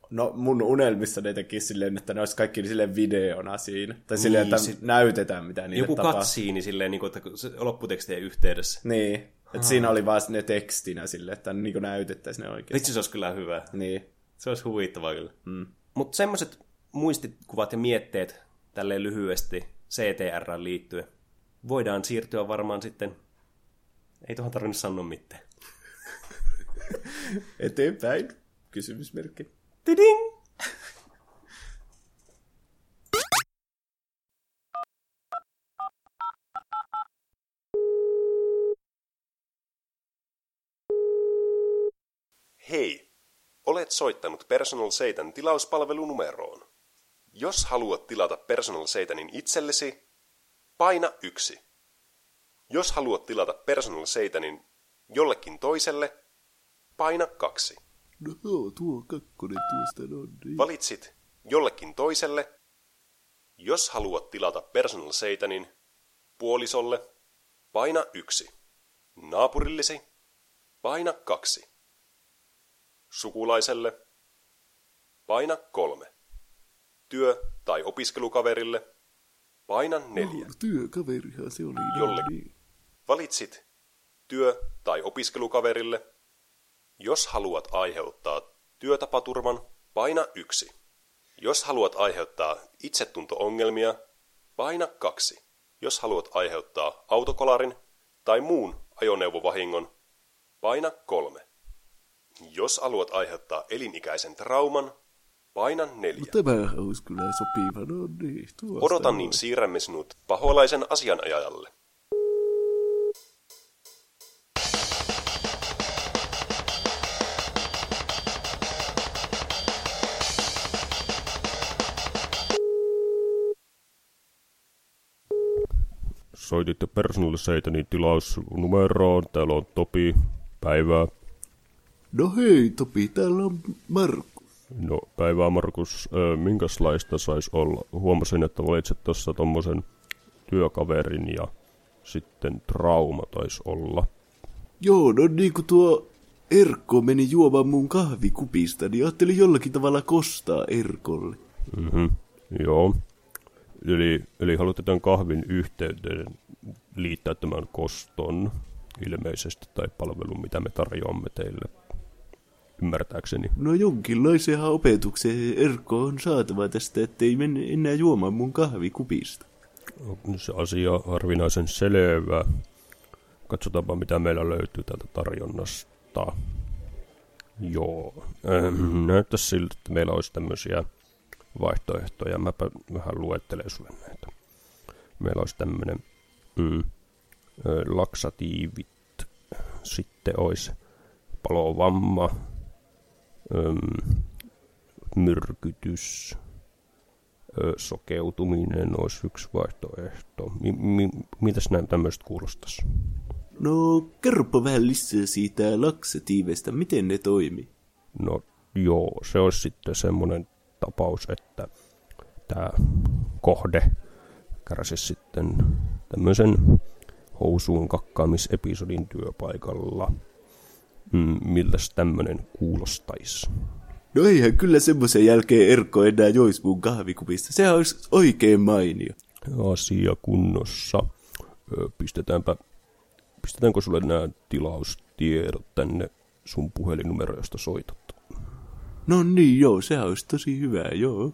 No mun unelmissa ne teki silleen, että ne olisi kaikki silleen videona siinä. Tai silleen, Niin, että sit- näytetään, mitä niille Joku tapahtuu. katsiini silleen, niin kuin, että lopputekstien yhteydessä. Niin, että siinä oli vaan ne tekstinä silleen, että niin näytettäisiin ne oikein. Vitsi se olisi kyllä hyvä. Niin. Se olisi huvittavaa kyllä. Mm. Mutta semmoiset muistikuvat ja mietteet tälleen lyhyesti CTR liittyen. Voidaan siirtyä varmaan sitten, ei tuohon tarvinnut sanoa mitään. Eteenpäin. Kysymysmerkki. Tiding! Hei, olet soittanut Personal Seitan tilauspalvelunumeroon. Jos haluat tilata Personal Seitanin itsellesi, paina yksi. Jos haluat tilata Personal Seitanin jollekin toiselle, paina kaksi. No joo, tuo kakkonen tuosta on. Niin. Valitsit jollekin toiselle. Jos haluat tilata Personal Seitanin puolisolle, paina yksi. Naapurillesi, paina kaksi. Sukulaiselle, paina kolme. Työ- tai opiskelukaverille, paina neljä. Työkaverihan se oli. Jolle- Valitsit työ- tai opiskelukaverille. Jos haluat aiheuttaa työtapaturman, paina yksi. Jos haluat aiheuttaa itsetunto-ongelmia, paina kaksi. Jos haluat aiheuttaa autokolarin tai muun ajoneuvovahingon, paina kolme. Jos haluat aiheuttaa elinikäisen trauman, paina neljä. Tämä olisi kyllä sopiva, no niin. Tuosta Odotan, niin siirrämme sinut paholaisen asianajajalle. Soititte Personal Seitanin tilausnumeroon. Täällä on Topi. Päivää. No hei Topi, täällä on Markku. No, päivää Markus. Minkälaista saisi olla? Huomasin, että valitset tuossa tommosen työkaverin ja sitten trauma taisi olla. Joo, no niin kuin tuo Erkko meni juomaan mun kahvikupista, niin ajattelin jollakin tavalla kostaa Erkolle. Mhm. Joo. Eli, eli haluatte tämän kahvin yhteyteen liittää tämän koston ilmeisesti tai palvelun, mitä me tarjoamme teille. Ymmärtääkseni. No jonkinlaiseen opetukseen Erkko on saatava tästä, ettei mene enää juomaan mun kahvikupista. On se asia harvinaisen selvä. Katsotaanpa, mitä meillä löytyy täältä tarjonnasta. Joo. Ähm, näyttäisi siltä, että meillä olisi tämmöisiä vaihtoehtoja. Mäpä vähän luettelen sulle näitä. Meillä olisi tämmöinen mm, laksatiivit, sitten olisi palovamma, öm, myrkytys, ö, sokeutuminen olisi yksi vaihtoehto. Mi- mi- mitäs näin tämmöistä kuulostaisi? No, kerropa vähän lisää siitä laksatiiveista, miten ne toimii. No joo, se olisi sitten semmoinen tapaus, että tämä kohde kärsisi sitten tämmöisen housuun kakkaamisepisodin työpaikalla. Mm, miltäs tämmöinen kuulostaisi? No eihän kyllä semmoisen jälkeen Erkko enää jois mun kahvikupista. Sehän olisi oikein mainio. Asia kunnossa. Pistetäänpä, pistetäänkö sulle nämä tilaustiedot tänne sun puhelinnumero, josta soitat? No niin, joo, sehän olisi tosi hyvä, joo.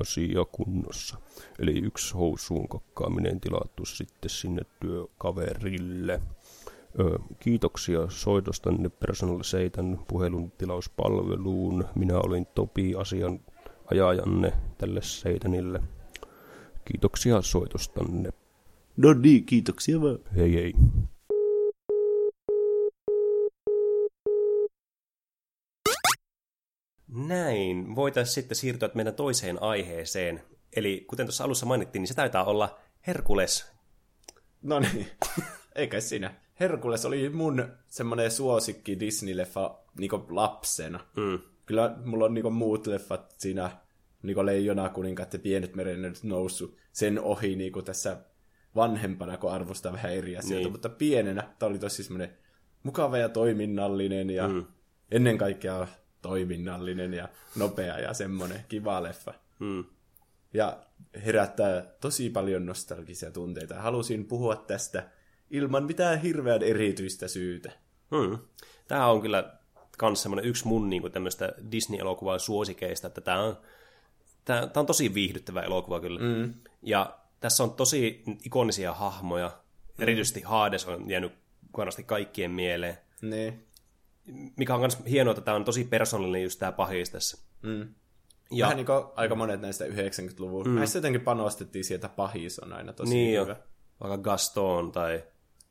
asia kunnossa. Eli yksi housuun kokkaaminen tilattu sitten sinne työkaverille. Ö, kiitoksia soitostanne Personal Seitan puhelun tilauspalveluun. Minä olin Topi asian ajajanne tälle Seitanille. Kiitoksia soitostanne. No niin, kiitoksia vaan. Hei hei. Näin, voitaisiin sitten siirtyä meidän toiseen aiheeseen. Eli kuten tuossa alussa mainittiin, niin se taitaa olla Herkules. No niin, eikä siinä. Herkules oli mun semmoinen suosikki Disney-leffa niinku lapsena. Mm. Kyllä mulla on niinku muut leffat siinä, niinku Leijona kuninkaat ja Pienet merennyt noussut sen ohi niinku tässä vanhempana, kun arvostaa vähän eri asioita. Niin. Mutta pienenä tämä oli tosi semmoinen mukava ja toiminnallinen ja mm. ennen kaikkea toiminnallinen ja nopea ja semmoinen kiva leffa. Mm. Ja herättää tosi paljon nostalgisia tunteita. Halusin puhua tästä ilman mitään hirveän erityistä syytä. Hmm. Tämä on kyllä myös semmoinen yksi mun niin kuin tämmöistä Disney-elokuvaa suosikeista, että tämä on, tämä, tämä on tosi viihdyttävä elokuva kyllä. Mm. Ja tässä on tosi ikonisia hahmoja, mm. erityisesti Hades on jäänyt varmasti kaikkien mieleen, Niin. mikä on myös hienoa, että tämä on tosi persoonallinen just tämä pahis tässä. Mm. Ja, Vähän niin kuin aika monet näistä 90-luvun. Mm. Näistä jotenkin panostettiin sieltä pahis on aina tosi niin hyvä. jo, vaikka Gaston tai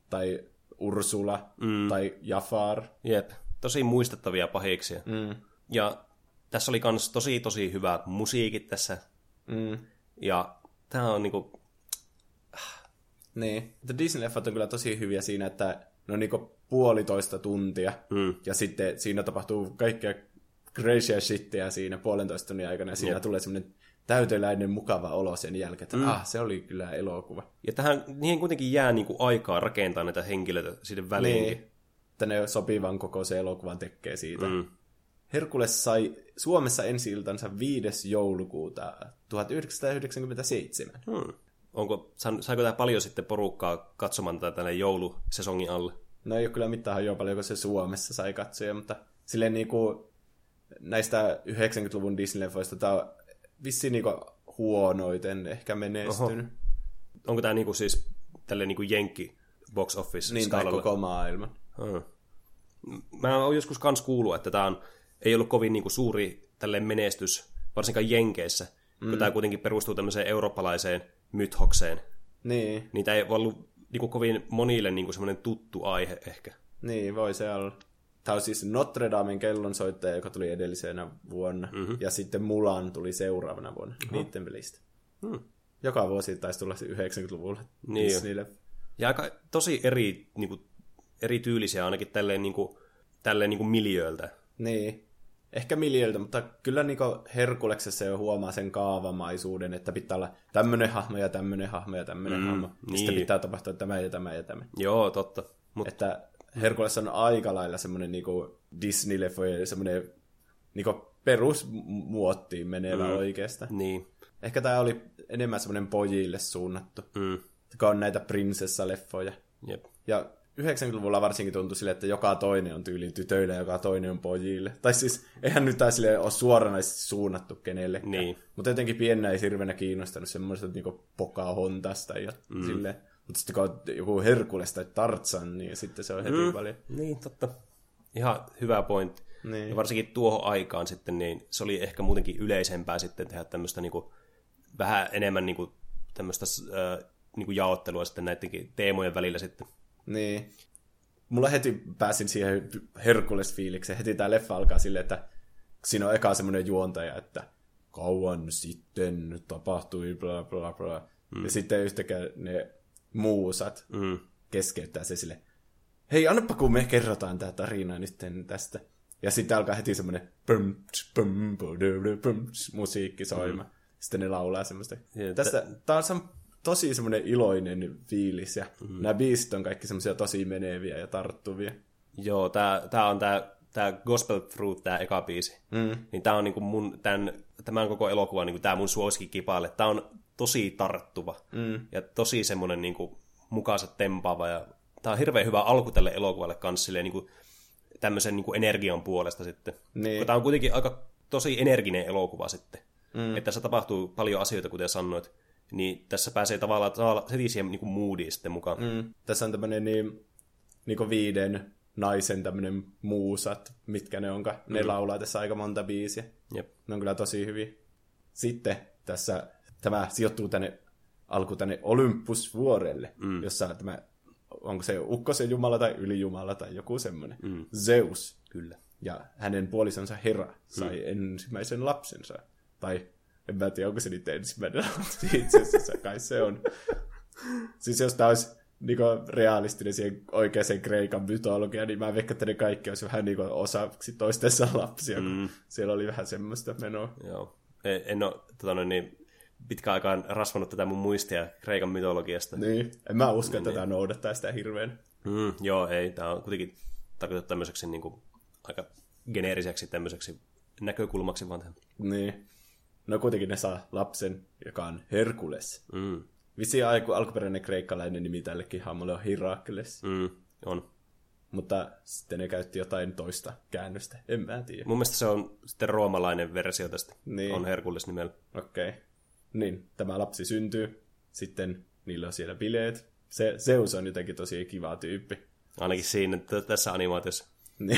Tai Ursula mm. tai Jafar. Jep, tosi muistettavia pahiksia. Mm. Ja tässä oli myös tosi tosi hyvät musiikit tässä. Mm. Ja tämä on niinku, Niin. Mutta Disney-leffat on kyllä tosi hyviä siinä, että ne on niinku puolitoista tuntia. Mm. Ja sitten siinä tapahtuu kaikkea crazy shittiä siinä puolentoista tunnin aikana. Ja siinä Jep. tulee semmoinen täyteläinen mukava olo sen jälkeen, että mm. ah, se oli kyllä elokuva. ja tähän, niihin kuitenkin jää niinku aikaa rakentaa näitä henkilöitä sinne väliinkin. Niin. Että ne sopivan koko se elokuvan tekee siitä. Mm. Herkules sai Suomessa ensi iltansa 5. joulukuuta 1997. Hmm. Onko, saiko tämä paljon sitten porukkaa katsomaan tätä tänne joulusesongin alle? No ei ole kyllä mitään hajua paljonko se Suomessa sai katsoja, mutta silleen niinku näistä 90-luvun Disney-leffoista tämä vissiin niinku huonoiten ehkä menestynyt. Oho. Onko tämä niinku siis tälle niinku jenkki box office Niin, tai koko maailman. Hmm. Mä oon joskus kans kuullut, että tämä ei ollut kovin niinku suuri tälle menestys, varsinkaan Jenkeissä, mm. kun tämä kuitenkin perustuu tämmöiseen eurooppalaiseen mythokseen. Niin, Niitä ei ollut niinku kovin monille niinku semmoinen tuttu aihe ehkä. niin, voi se olla. Tämä on siis Notre Damen kellonsoittaja, joka tuli edellisenä vuonna, mm-hmm. ja sitten Mulan tuli seuraavana vuonna uh-huh. niiden pelistä. Hmm. Joka vuosi taisi tulla se 90-luvulla Niin. Disneylle. Ja aika tosi eri, niinku, eri tyylisiä ainakin tälleen, niinku, tälleen niinku miljööltä. Niin. Ehkä miljöiltä, mutta kyllä niinku Herkuleksessa jo huomaa sen kaavamaisuuden, että pitää olla tämmönen hahmo ja tämmönen hahmo ja tämmönen mm, hahmo. Ja Sitten niin. pitää tapahtua tämä ja tämä ja tämä. Joo, totta. Mut, Että Herkules on aika lailla semmoinen niinku Disney-leffojen semmoinen niinku perusmuottiin menevä mm. oikeastaan. niin. Ehkä tämä oli enemmän semmoinen pojille suunnattu, Mm. kun on näitä prinsessaleffoja. Jep. Ja 90-luvulla varsinkin tuntui sille, että joka toinen on tyyliin tytöille ja joka toinen on pojille. Tai siis, eihän nyt taas sille ole suoranaisesti suunnattu kenellekään. Niin. Mutta jotenkin pienenä ei hirveänä kiinnostanut semmoista niinku Pocahontas ja mm. silleen. Mutta sitten kun on joku Herkules tai Tarzan, niin sitten se on heti Mm. paljon. Niin, totta. ihan hyvä pointti. Niin. Ja varsinkin tuohon aikaan sitten, niin se oli ehkä muutenkin yleisempää sitten tehdä tämmöistä niin kuin, vähän enemmän niin kuin, tämmöistä äh, niin kuin jaottelua sitten näidenkin teemojen välillä sitten. Niin. Mulla heti pääsin siihen Herkules-fiilikseen. Heti tää leffa alkaa silleen, että siinä on eka semmoinen juontaja, että kauan sitten tapahtui bla bla bla. Mm. Ja sitten yhtäkään ne muusat Mm. keskeyttää se sille, hei annapa kun me kerrotaan tää tarina nyt tästä. Ja sitten alkaa heti semmoinen pum, pum, pum, musiikki soima. Mm. Sitten ne laulaa semmoista. Tästä, tää on tosi semmoinen iloinen fiilis ja mm. nämä biisit on kaikki semmoisia tosi meneviä ja tarttuvia. Joo, tää, tää on tää, tää Gospel Fruit, tää eka biisi. Mm. Niin tää on niinku mun, tämän, tämän koko elokuvan niinku tää mun suosikkikipaalle. Tää on tosi tarttuva. Mm. Ja tosi semmonen niinku mukaansa tempaava. Ja tää on hirveän hyvä alku tälle elokuvalle kanssa silleen niinku tämmöisen niinku energian puolesta sitten. Niin. Tää on kuitenkin aika tosi energinen elokuva sitten. Mm. Että tässä tapahtuu paljon asioita, kuten sanoit. Niin tässä pääsee tavallaan, tavallaan heti siihen niinku moodiin sitten mukaan. Mm. Tässä on tämmöinen niin, niin viiden naisen tämmöinen muusat, mitkä ne onka. Ne laulaa tässä aika monta biisiä. Jep. Ne on kyllä tosi hyviä. Sitten tässä tämä sijoittuu tänne alku tänne Olympusvuorelle, mm. jossa tämä, onko se ukkosen jumala tai ylijumala tai joku semmoinen. Mm. Zeus. Kyllä. Ja hänen puolisonsa Hera sai mm. ensimmäisen lapsensa. Tai en mä tiedä, onko se nyt ensimmäinen lapsi itse asiassa, kai se on. siis jos tämä olisi niinku realistinen siihen oikeaan Kreikan mytologiaan, niin mä veikkaan, että ne kaikki olisi vähän niinku osaksi toistensa lapsia, mm. kun siellä oli vähän semmoista menoa. Joo. En, en ole tota, noin, niin, pitkään aikaan rasvannut tätä mun muistia Kreikan mytologiasta. Niin, en mä usko, että tämä noudattaa sitä hirveän. Mm, joo, ei. Tämä on kuitenkin tarkoitettu tämmöiseksi niin kuin, aika geneeriseksi tämmöiseksi näkökulmaksi vaan. Niin. No kuitenkin ne saa lapsen, joka on Herkules. Mm, Vissi alku, alkuperäinen kreikkalainen nimi tällekin hahmolle on Herakles. mm, on. Mutta sitten ne käytti jotain toista käännöstä. En mä tiedä. Mun mielestä se on sitten roomalainen versio tästä. Niin. On Herkules nimellä. Okei. Okay. Niin, tämä lapsi syntyy. Sitten niillä on siellä bileet. Se, Zeus on jotenkin tosi kiva tyyppi. Ainakin siinä, että tässä animaatiossa.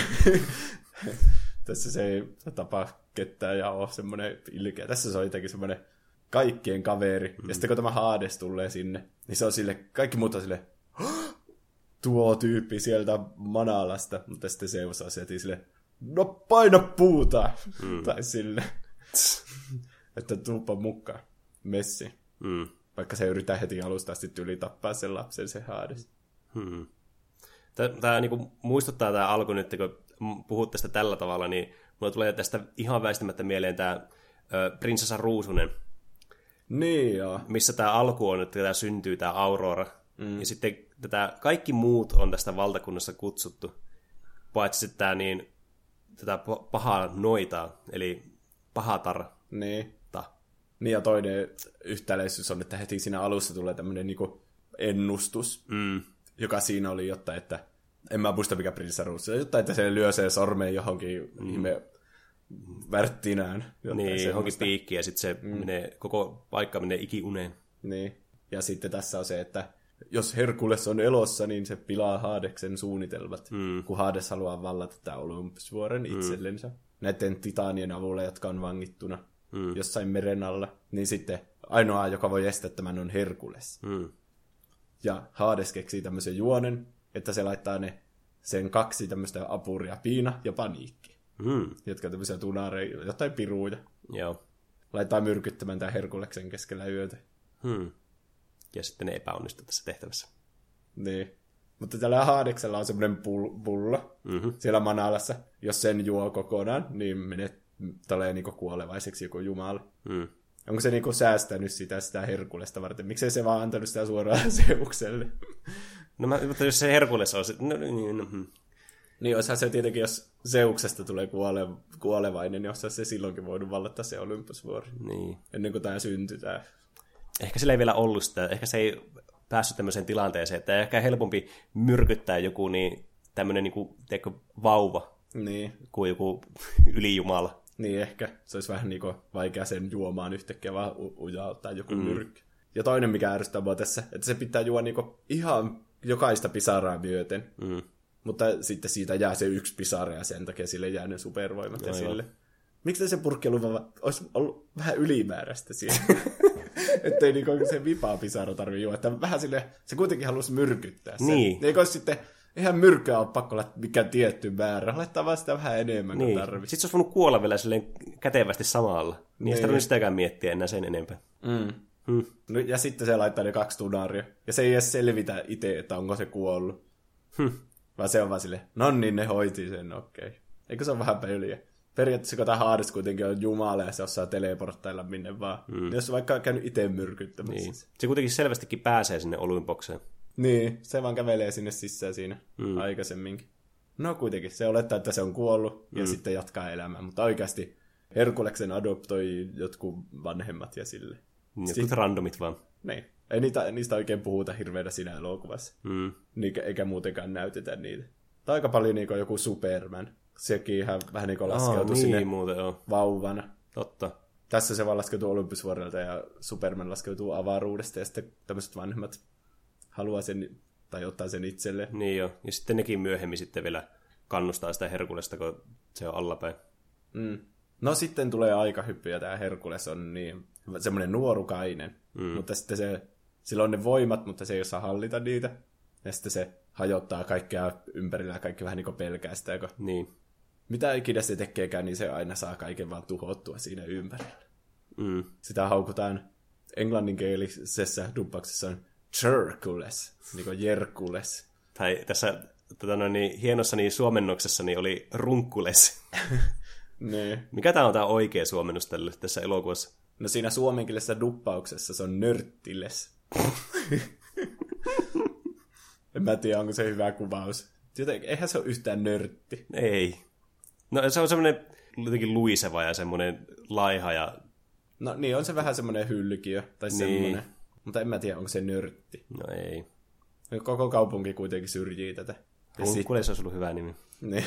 Tässä se ei tapa ketään ja ole semmoinen ilkeä. Tässä se on jotenkin semmoinen kaikkien kaveri. Mm. Ja sitten kun tämä Hades tulee sinne, niin se on sille, kaikki muut on sille, tuo tyyppi sieltä Manalasta. Mutta sitten Zeus on sieltä sille, no paina puuta. Mm. Tai sille, että tuuppa mukaan. Messi. Mm. Vaikka se yrittää heti alusta asti yli tappaa sen lapsen, se Hades. Hmm. Tämä niinku, muistuttaa tämä alku nyt, kun puhut tästä tällä tavalla, niin mulla tulee tästä ihan väistämättä mieleen tämä Prinsessa Ruusunen, Niin joo. missä tämä alku on, että tämä syntyy, tämä Aurora. Mm. Ja sitten tätä, kaikki muut on tästä valtakunnassa kutsuttu, paitsi sitten tämä niin, tätä pa- pahaa noitaa, eli pahatar. Niin. Niin ja toinen yhtäläisyys on, että heti siinä alussa tulee tämmöinen niinku ennustus, Mm. joka siinä oli, jotta että, en mä muista mikä prinsessa Ruussa, jotta että se lyö sen sormeen johonkin mm. ihme värttinään. Niin, se johonkin piikkiin ja sitten se mm. menee, koko paikka menee ikiuneen. Niin. Ja sitten tässä on se, että jos Herkules on elossa, niin se pilaa Haadeksen suunnitelmat, mm. kun Hades haluaa vallata tämän Olympusvuoren itsellensä. Näiden titaanien avulla, jotka on vangittuna mm. jossain meren alla. Niin sitten ainoa, joka voi estää tämän, on Herkules. Mm. Ja Hades keksii tämmöisen juonen, että se laittaa ne sen kaksi tämmöistä apuria, piina ja paniikki, Mm. jotka on tämmöisiä tunareja, jotain piruja. Joo. Laittaa myrkyttämään tämän Herkuleksen keskellä yötä. Hmm. Ja sitten ne epäonnistu tässä tehtävässä. Niin. Mutta tällä Haadeksella on semmoinen pull- pullo Mm-hmm. siellä Manalassa. Jos sen juo kokonaan, niin menet, tulee niinku kuolevaiseksi joku jumala. Mm. Onko se niinku säästänyt sitä, sitä Herkulesta varten? Miksei se vaan antanut sitä suoraan Zeukselle? No mä, mutta jos se Herkules on, no, niin, no, hmm. niin olisihan se tietenkin, jos Zeuksesta tulee kuole, kuolevainen, niin olisihan se silloinkin voinut vallata se Olympusvuori. niin. Ennen kuin tämä syntyi tämä. Ehkä sillä ei vielä ollut sitä, ehkä se ei päässyt tämmöiseen tilanteeseen, että ehkä helpompi myrkyttää joku niin tämmöinen niin kuin, teikö, vauva Niin, kuin joku ylijumala. Niin ehkä. Se olisi vähän niinku vaikea sen juomaan yhtäkkiä vaan u- ujauttaa joku mm. myrkky. Ja toinen, mikä ärsyttää mua tässä, että se pitää juo niinku ihan jokaista pisaraa myöten. Mm. Mutta sitten siitä jää se yksi pisara ja sen takia sille jää ne supervoimat ja Joo, joo. sille. Miksi se purkki olisi ollut vähän ylimääräistä siinä? Ettei niinku se vipaa pisara tarvii juoda. Että vähän sille, se kuitenkin halusi myrkyttää sen. Niin. Eikö olisi sitten, eihän myrkkyä ole pakko olla mikään tietty määrä. Laittaa vaan sitä vähän enemmän Niin. kuin tarvii. Sitten se olisi voinut kuolla vielä silleen kätevästi samalla. Niin, Niin. sitä sitäkään miettiä enää sen enempää. Mm. Hmm. No, ja sitten se laittaa ne kaksi tunaria. Ja se ei edes selvitä itse, että onko se kuollut. Hm. Vaan se on vaan silleen, no niin, ne hoiti sen, okei. Okay. Eikö se ole vähän peliä? Periaatteessa kun tämä Hades kuitenkin on jumala ja se osaa teleporttailla minne vaan. Mm. Jos vaikka on käynyt itse myrkyttämässä. Niin. Se kuitenkin selvästikin pääsee sinne oluinbokseen. Niin, se vaan kävelee sinne sisään siinä mm. aikaisemminkin. No kuitenkin, se olettaa, että se on kuollut ja sitten jatkaa elämää. Mutta oikeasti Herkuleksen adoptoi jotkut vanhemmat ja sille. Jotkut randomit vaan. Niin. Ei niitä, niistä oikein puhuta hirveänä siinä elokuvassa. Mm. Niin, eikä muutenkaan näytetä niitä. Tai aika paljon niin joku Superman. Sekin ihan vähän niin kuin laskeutui sinne niin muuten joo. vauvana. Totta. Tässä se vaan laskeutuu Olympusvuorelta ja Superman laskeutuu avaruudesta ja sitten tämmöiset vanhemmat haluaa sen tai ottaa sen itselleen. Niin joo. Ja sitten nekin myöhemmin sitten vielä kannustaa sitä Herkulesta, kun se on allapäin. Mm. No sitten tulee aikahyppy ja tämä Herkules on niin semmoinen nuorukainen. Mm. Mutta sitten se, sillä on ne voimat, mutta se ei osaa hallita niitä. Ja sitten se hajottaa kaikkea ympärillä ja kaikki vähän niin kuin pelkää sitä, kun Niin. mitä ikinä se tekeekään, niin se aina saa kaiken vaan tuhottua siinä ympärillä. Mm. Sitä haukutaan englanninkielisessä dubbauksessa on Cherkules, niin kuin Jerkules. Tai tässä tota noin, niin, hienossa niin, suomennoksessa niin oli runkkules. Niin. Mikä tämä on tämä oikea suomennus tälle tässä elokuvassa? No siinä suomenkielisessä duppauksessa se on nörttiles. en mä tiedä, onko se hyvä kuvaus. Joten, eihän se ole yhtään nörtti. Ei. No se on semmoinen jotenkin luiseva ja semmoinen laiha ja... No niin, on se vähän semmoinen hylkiö tai Niin. semmoinen. Mutta en mä tiedä, onko se nörtti. No ei. Koko kaupunki kuitenkin syrjii tätä. Ja Runkkules olisi ollut hyvä nimi. Niin.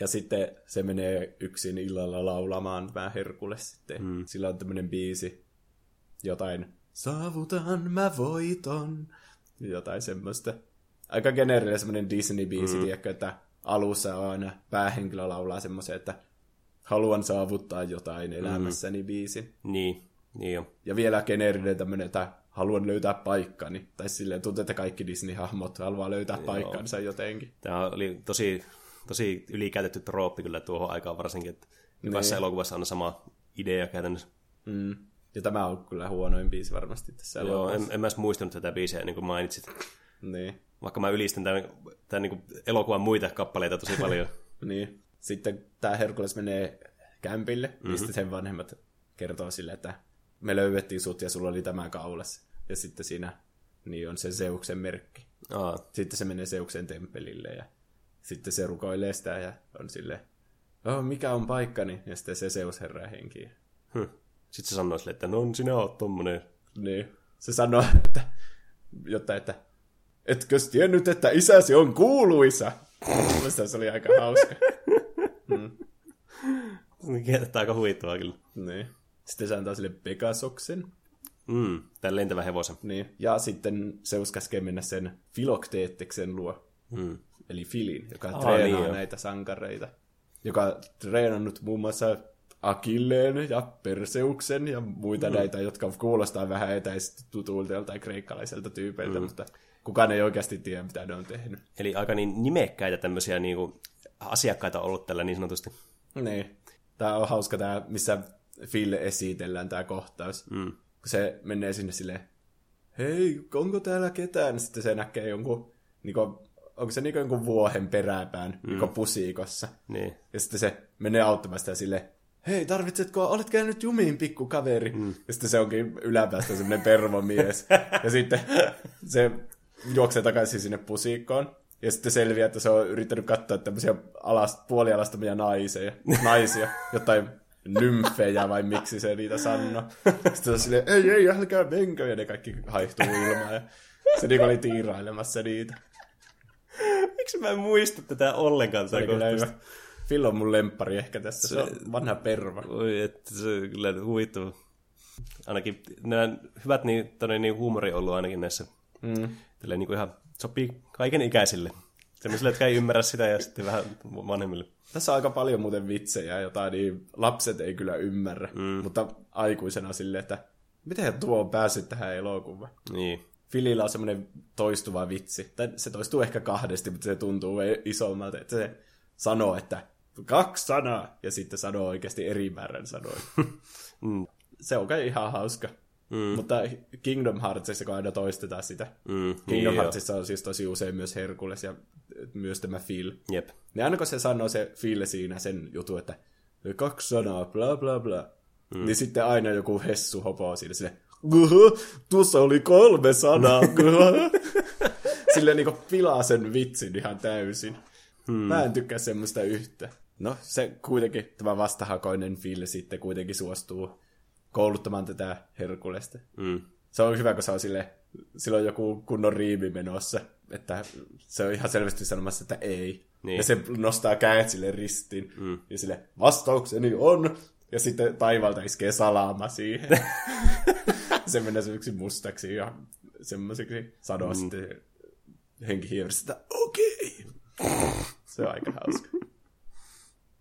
ja sitten se menee yksin illalla laulamaan vähän Herkulle sitten. Mm. Sillä on tämmöinen biisi, jotain saavutan mä voiton, jotain semmoista. Aika geneerinen semmoinen Disney-biisi, mm. tiedätkö, että alussa on aina päähenkilö laulaa semmoisen, että haluan saavuttaa jotain elämässäni biisin. Niin, niin jo. Ja vielä geneerinen tämmöinen, että haluan löytää paikkani. Tai silleen tuntuu, että kaikki Disney-hahmot haluaa löytää Joo. paikkansa jotenkin. Tämä oli tosi, tosi ylikäytetty trooppi kyllä tuohon aikaan varsinkin, että jokaisessa Niin. elokuvassa on sama idea käytännössä. Mm. Ja tämä on kyllä huonoin biisi varmasti tässä Joo, elokuvassa. en, en mä edes muistanut tätä biisiä, niin kuin mainitsit. Niin. Vaikka mä ylistän tämän, tämän niin elokuvan muita kappaleita tosi paljon. niin. Sitten tämä Herkules menee kämpille, mm-hmm. mistä sen vanhemmat kertoo sille, että me löydettiin sut ja sulla oli tämä kaulassa. Ja sitten siinä niin on se Zeuksen merkki. Aa, Sitten se menee Zeuksen temppelille ja sitten se rukoilee sitä ja on sille oh, mikä on paikkani? Ja sitten se Zeus herää henkiin. hm. Sitten se sanoo sille, että no sinä oot tommonen. Niin. Se sanoo, että, jotta, että etkö tiennyt, että isäsi on kuuluisa? Mielestäni se oli aika hauska. Tämä aika huvittavaa kyllä. Niin. Sitten se antaa sille Pegasoksen. Mm, tämän lentävän hevosen. Niin. Ja sitten Zeus käskee mennä sen Filokteetteksen luo. Mm. Eli Filin, joka Aa, treenaa niin näitä sankareita. Joka treenannut muun muassa Akilleen ja Perseuksen ja muita mm. näitä, jotka kuulostaa vähän etäisesti tutuilta joltain kreikkalaiselta tyypeiltä, mm. mutta kukaan ei oikeasti tiedä, mitä ne on tehnyt. Eli aika niin nimekkäitä tämmöisiä niin kuin, asiakkaita ollut tällä niin sanotusti. Niin. Tämä on hauska tämä, missä Phil esitellään tämä kohtaus. Mm. Kun se menee sinne silleen, hei, onko täällä ketään? Sitten se näkee jonkun, niinku, onko se niinku jonkun vuohen peräpään mm. niinku pusiikossa. Niin. Ja sitten se menee auttamaan sitä silleen, hei, tarvitsetko, olet käynyt jumiin, pikku kaveri. Mm. Ja sitten se onkin yläpäästä semmoinen pervomies. ja sitten se juoksee takaisin sinne pusikkoon. Ja sitten selviää, että se on yrittänyt katsoa tämmöisiä alast, puolialastomia naisia, naisia, jotain nymfejä vai miksi se niitä sanoo. Sitten se on silleen, ei, ei, älkää menkö, ja ne kaikki haihtuu ilmaan. Ja se niinku oli tiirailemassa niitä. Miksi mä en muista tätä ollenkaan? Se kyllä. Phil on mun lemppari ehkä tässä. Se, on vanha perva. Oi, että se on kyllä huvittava. Ainakin nämä hyvät niin, tonne, niin huumori on ollut ainakin näissä Mm. Tälleen niin kuin ihan sopii kaiken ikäisille. Sellaisille, jotka ei ymmärrä sitä ja sitten vähän vanhemmille. Tässä on aika paljon muuten vitsejä, jota niin lapset ei kyllä ymmärrä, mm. mutta aikuisena silleen, että miten tuo on päässyt tähän elokuvaan. Niin. Filillä on semmoinen toistuva vitsi. Tai se toistuu ehkä kahdesti, mutta se tuntuu isommalta, että se sanoo, että kaksi sanaa, ja sitten sanoo oikeasti eri määrän sanoja. mm. Se on kai ihan hauska. Mm. Mutta Kingdom Heartsissa, kun aina toistetaan sitä. Mm, Kingdom niin Heartsissa on siis tosi usein myös Herkules ja myös tämä Phil. Jep. Niin aina kun se sanoo se Phil siinä sen jutu, että kaksi sanaa, bla bla bla, mm. niin sitten aina joku hessu hopoo siinä sille, tuossa oli kolme sanaa. Sille niinku pilaa sen vitsin ihan täysin. Hmm. Mä en tykkää semmoista yhtä. No, se kuitenkin, tämä vastahakoinen Phil sitten kuitenkin suostuu kouluttamaan tätä Herkulesta. Mm. Se on hyvä, kun se on sille, silloin joku kunnon riimi menossa, että se on ihan selvästi sanomassa, että ei. Niin. Ja se nostaa kädet sille ristiin, mm. ja sille vastaukseni on, ja sitten taivalta iskee salama siihen. se menee semmoiksi mustaksi ja semmoiseksi sanoa mm. sitten henkihievistä, että okei. Okay. se on aika hauska.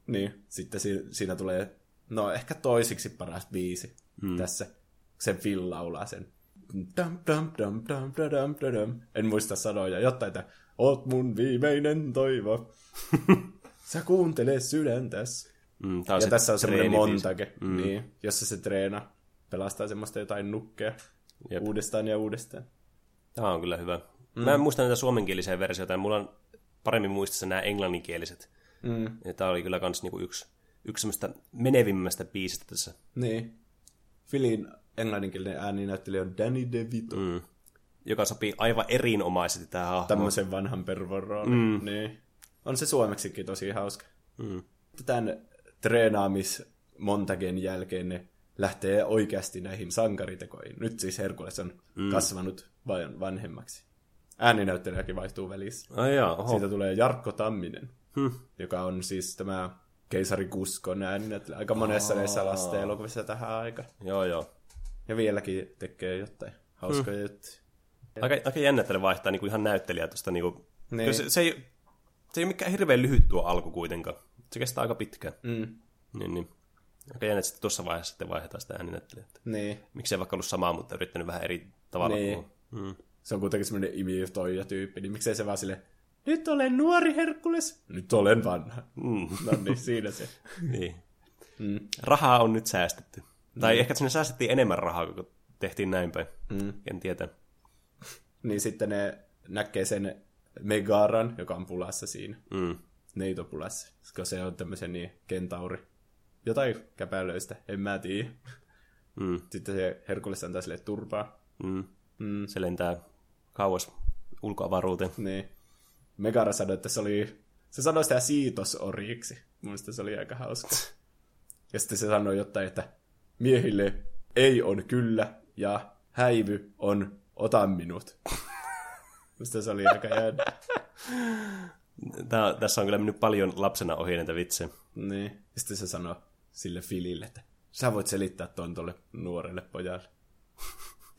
Niin, sitten si- siinä tulee, no ehkä toisiksi paras biisi mm. tässä. Sen Phil laulaa sen. Dum, dum, dum, dum, dum, dum, dum. En muista sanoja, jotta että oot mun viimeinen toivo. Sä kuuntele sydäntäs. Mm, ja tässä on semmoinen montage, mm. niin, jossa se treena pelastaa semmoista jotain nukkeja Jep. uudestaan ja uudestaan. Tämä on kyllä hyvä. Mm. Mä en muista näitä suomenkielisiä versioita, mulla on paremmin muistissa nämä englanninkieliset. Mm. Ja tämä oli kyllä kans niinku yksi, yksi semmoista menevimmästä biisistä tässä. Niin. Filin englanninkielinen ääninäyttelijä on Danny DeVito. Mm. Joka sopii aivan erinomaisesti tähän hahmoon. Tämmöisen vanhan pervoroon. Mm. Niin. On se suomeksikin tosi hauska. Mm. Tämän treenaaamismontagen jälkeen ne lähtee oikeasti näihin sankaritekoihin. Nyt siis Herkules on mm. kasvanut vain vanhemmaksi. Ääninäyttelijäkin vaihtuu välissä. Ai jaa, oho. Siitä tulee Jarkko Tamminen, hmm. joka on siis tämä keisari Kuskon ääninäyttelijä. Aika monessa näissä lasten elokuvissa tähän aika. Joo, joo. Ja vieläkin tekee jotain hauskoja hmm. juttuja. Aika, aika jännä, että ne vaihtaa niinku ihan näyttelijää tuosta. Niinku, niin. se, se, ei, se ei ole mikään hirveän lyhyt tuo alku kuitenkaan. Se kestää aika pitkään. Mm. Niin, niin. Aika jännä, että tuossa vaiheessa sitten vaihdetaan sitä ääninäyttelijää. Niin. Miksei vaikka ollut samaa, mutta yrittänyt vähän eri tavalla niin. Mm. Se on kuitenkin semmoinen imitoija tyyppi, niin miksei se vaan sille nyt olen nuori Herkules, nyt olen vanha. Mm. No niin, siinä se. niin. Mm. Rahaa on nyt säästetty. Mm. Tai ehkä sinne säästettiin enemmän rahaa, kun tehtiin näin päin. Mm. En tiedä. Niin sitten ne näkee sen Megaran, joka on pulassa siinä. Mm. Neitopulassa, koska se on tämmöisen niin kentauri jotain käpälöistä, en mä tiedä. Mm. Sitten se Herkules antaa sille turpaa. Mm. Mm. Se lentää kauas ulkoavaruuteen. Niin. Megara sanoi, että se oli... Se sanoi sitä siitosoriksi. Mielestäni se oli aika hauska. Ja sitten se sanoi jotain, että miehille ei on kyllä ja häivy on ota minut. Mistä se oli aika jännä. Tää, tässä on kyllä mennyt paljon lapsena ohi näitä vitsejä. Niin. Sitten se sanoi, sille Filille, että sä voit selittää tuon tuolle nuorelle pojalle.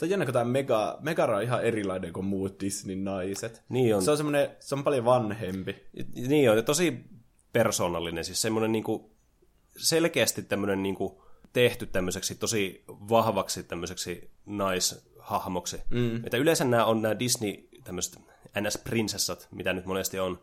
Tämä jännä, kun tämä Mega, Megara on ihan erilainen kuin muut Disney-naiset. Niin on. Se on, semmoinen, se on paljon vanhempi. Niin on, tosi persoonallinen, siis semmoinen niinku, selkeästi tämmöinen niinku, tehty tämmöiseksi tosi vahvaksi tämmöiseksi naishahmoksi. Mm. Että yleensä nämä on nämä Disney tämmöiset NS-prinsessat, mitä nyt monesti on,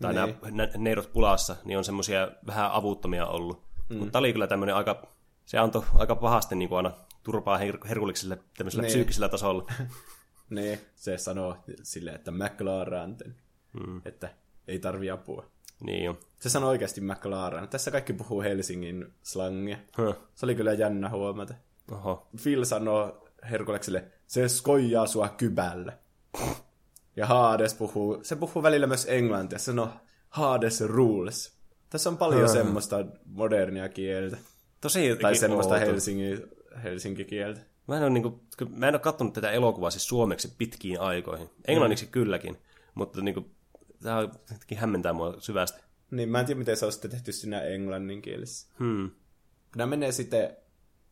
tai niin. nämä neidot pulassa, niin on semmoisia vähän avuttomia ollut. Mm. Mutta oli kyllä tämmöinen aika, se antoi aika pahasti niin kuin aina turpaa her- herkulliselle tämmöisellä niin. psyykkisellä tasolla. niin, se sanoo silleen, että McLaren, mm. että ei tarvi apua. Niin jo. Se sanoo oikeasti McLaren. Tässä kaikki puhuu Helsingin slangia. Huh. Se oli kyllä jännä huomata. Oho. Phil sanoo Herkulekselle, se skoijaa sua kybällä. Ja Hades puhuu, se puhuu välillä myös englantia, se sanoo Hades rules. Tässä on paljon hmm. semmoista modernia kieltä. Tosi Tai semmoista Helsingin, Helsinki-kieltä. Mä en, ole, niin kuin, mä en ole katsonut tätä elokuvaa siis suomeksi pitkiin aikoihin. Englanniksi mm. kylläkin, mutta niin kuin, tämä jotenkin hämmentää mua syvästi. Niin, mä en tiedä, miten se on sitten tehty siinä englanninkielessä. Hmm. Nämä menee sitten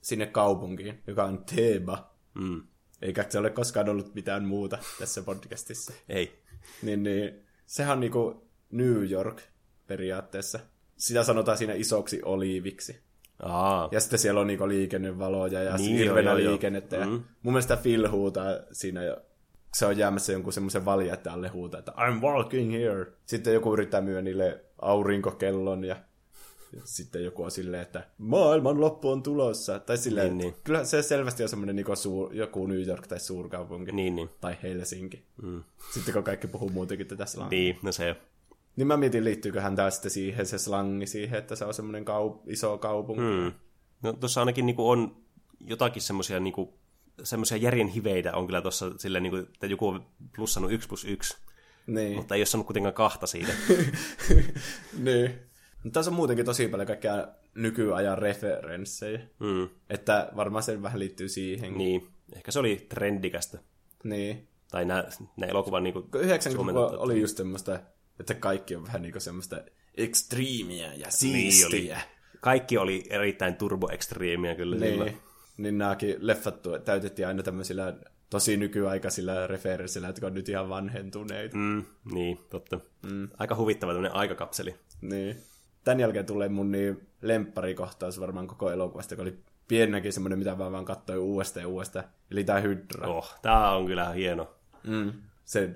sinne kaupunkiin, joka on Teba. Hmm. eikä se ole koskaan ollut mitään muuta tässä podcastissa. Ei. Niin, niin sehän on niinku New York periaatteessa. Sitä sanotaan siinä isoksi oliiviksi. Aa. Ja sitten siellä on niinku liikennevaloja ja Niin, joo, hirveänä liikennettä. Ja Mm. mun mielestä Phil huutaa siinä jo. Se on jäämässä jonkun semmoisen alle huutaa, että I'm walking here. Sitten joku yrittää myydä niille aurinkokellon ja sitten joku on silleen, että maailman loppu on tulossa. Tai silleen, niin. niin. kyllä se selvästi on semmoinen niin suur, joku New York tai suurkaupunki. Niin, niin. Tai Helsinki. Mm. Sitten kun kaikki puhuu muutenkin tätä slangia. Niin, no se Niin mä mietin, liittyyköhän sitten siihen, se slangi siihen, että se on semmoinen kau- iso kaupunki. Hmm. No tuossa ainakin niinku on jotakin semmoisia niinku, semmoisia järjen hiveitä on kyllä tuossa silleen, niinku, että joku on plussannut 1 plus 1, Niin. mutta ei ole saanut kuitenkaan kahta siitä. niin. Mutta tässä on muutenkin tosi paljon kaikkia nykyajan referenssejä. Mm. Että varmaan se vähän liittyy siihen. Niin, ehkä se oli trendikästä. niin. Tai nämä, nämä elokuvan niinku, Kun 90 suomennettavat- oli just semmoista, että kaikki on vähän niinku semmoista ekstriimiä ja Niin siistiä. oli. Kaikki oli erittäin turboekstriimiä kyllä Niin, silloin. niin, niin nämäkin leffat täytettiin aina tämmöisillä tosi nykyaikaisilla referenssillä, jotka on nyt ihan vanhentuneita. Mm, niin, totta. Mm. Aika huvittava tämmöinen aikakapseli. Niin. Tän jälkeen tulee mun niin lempparikohtaus varmaan koko elokuvasta, joka oli pienenäkin semmoinen, mitä mä vaan katsoin uudestaan ja uudestaan. Eli tää Hydra. Oh, tää on kyllä hieno. Mm. Se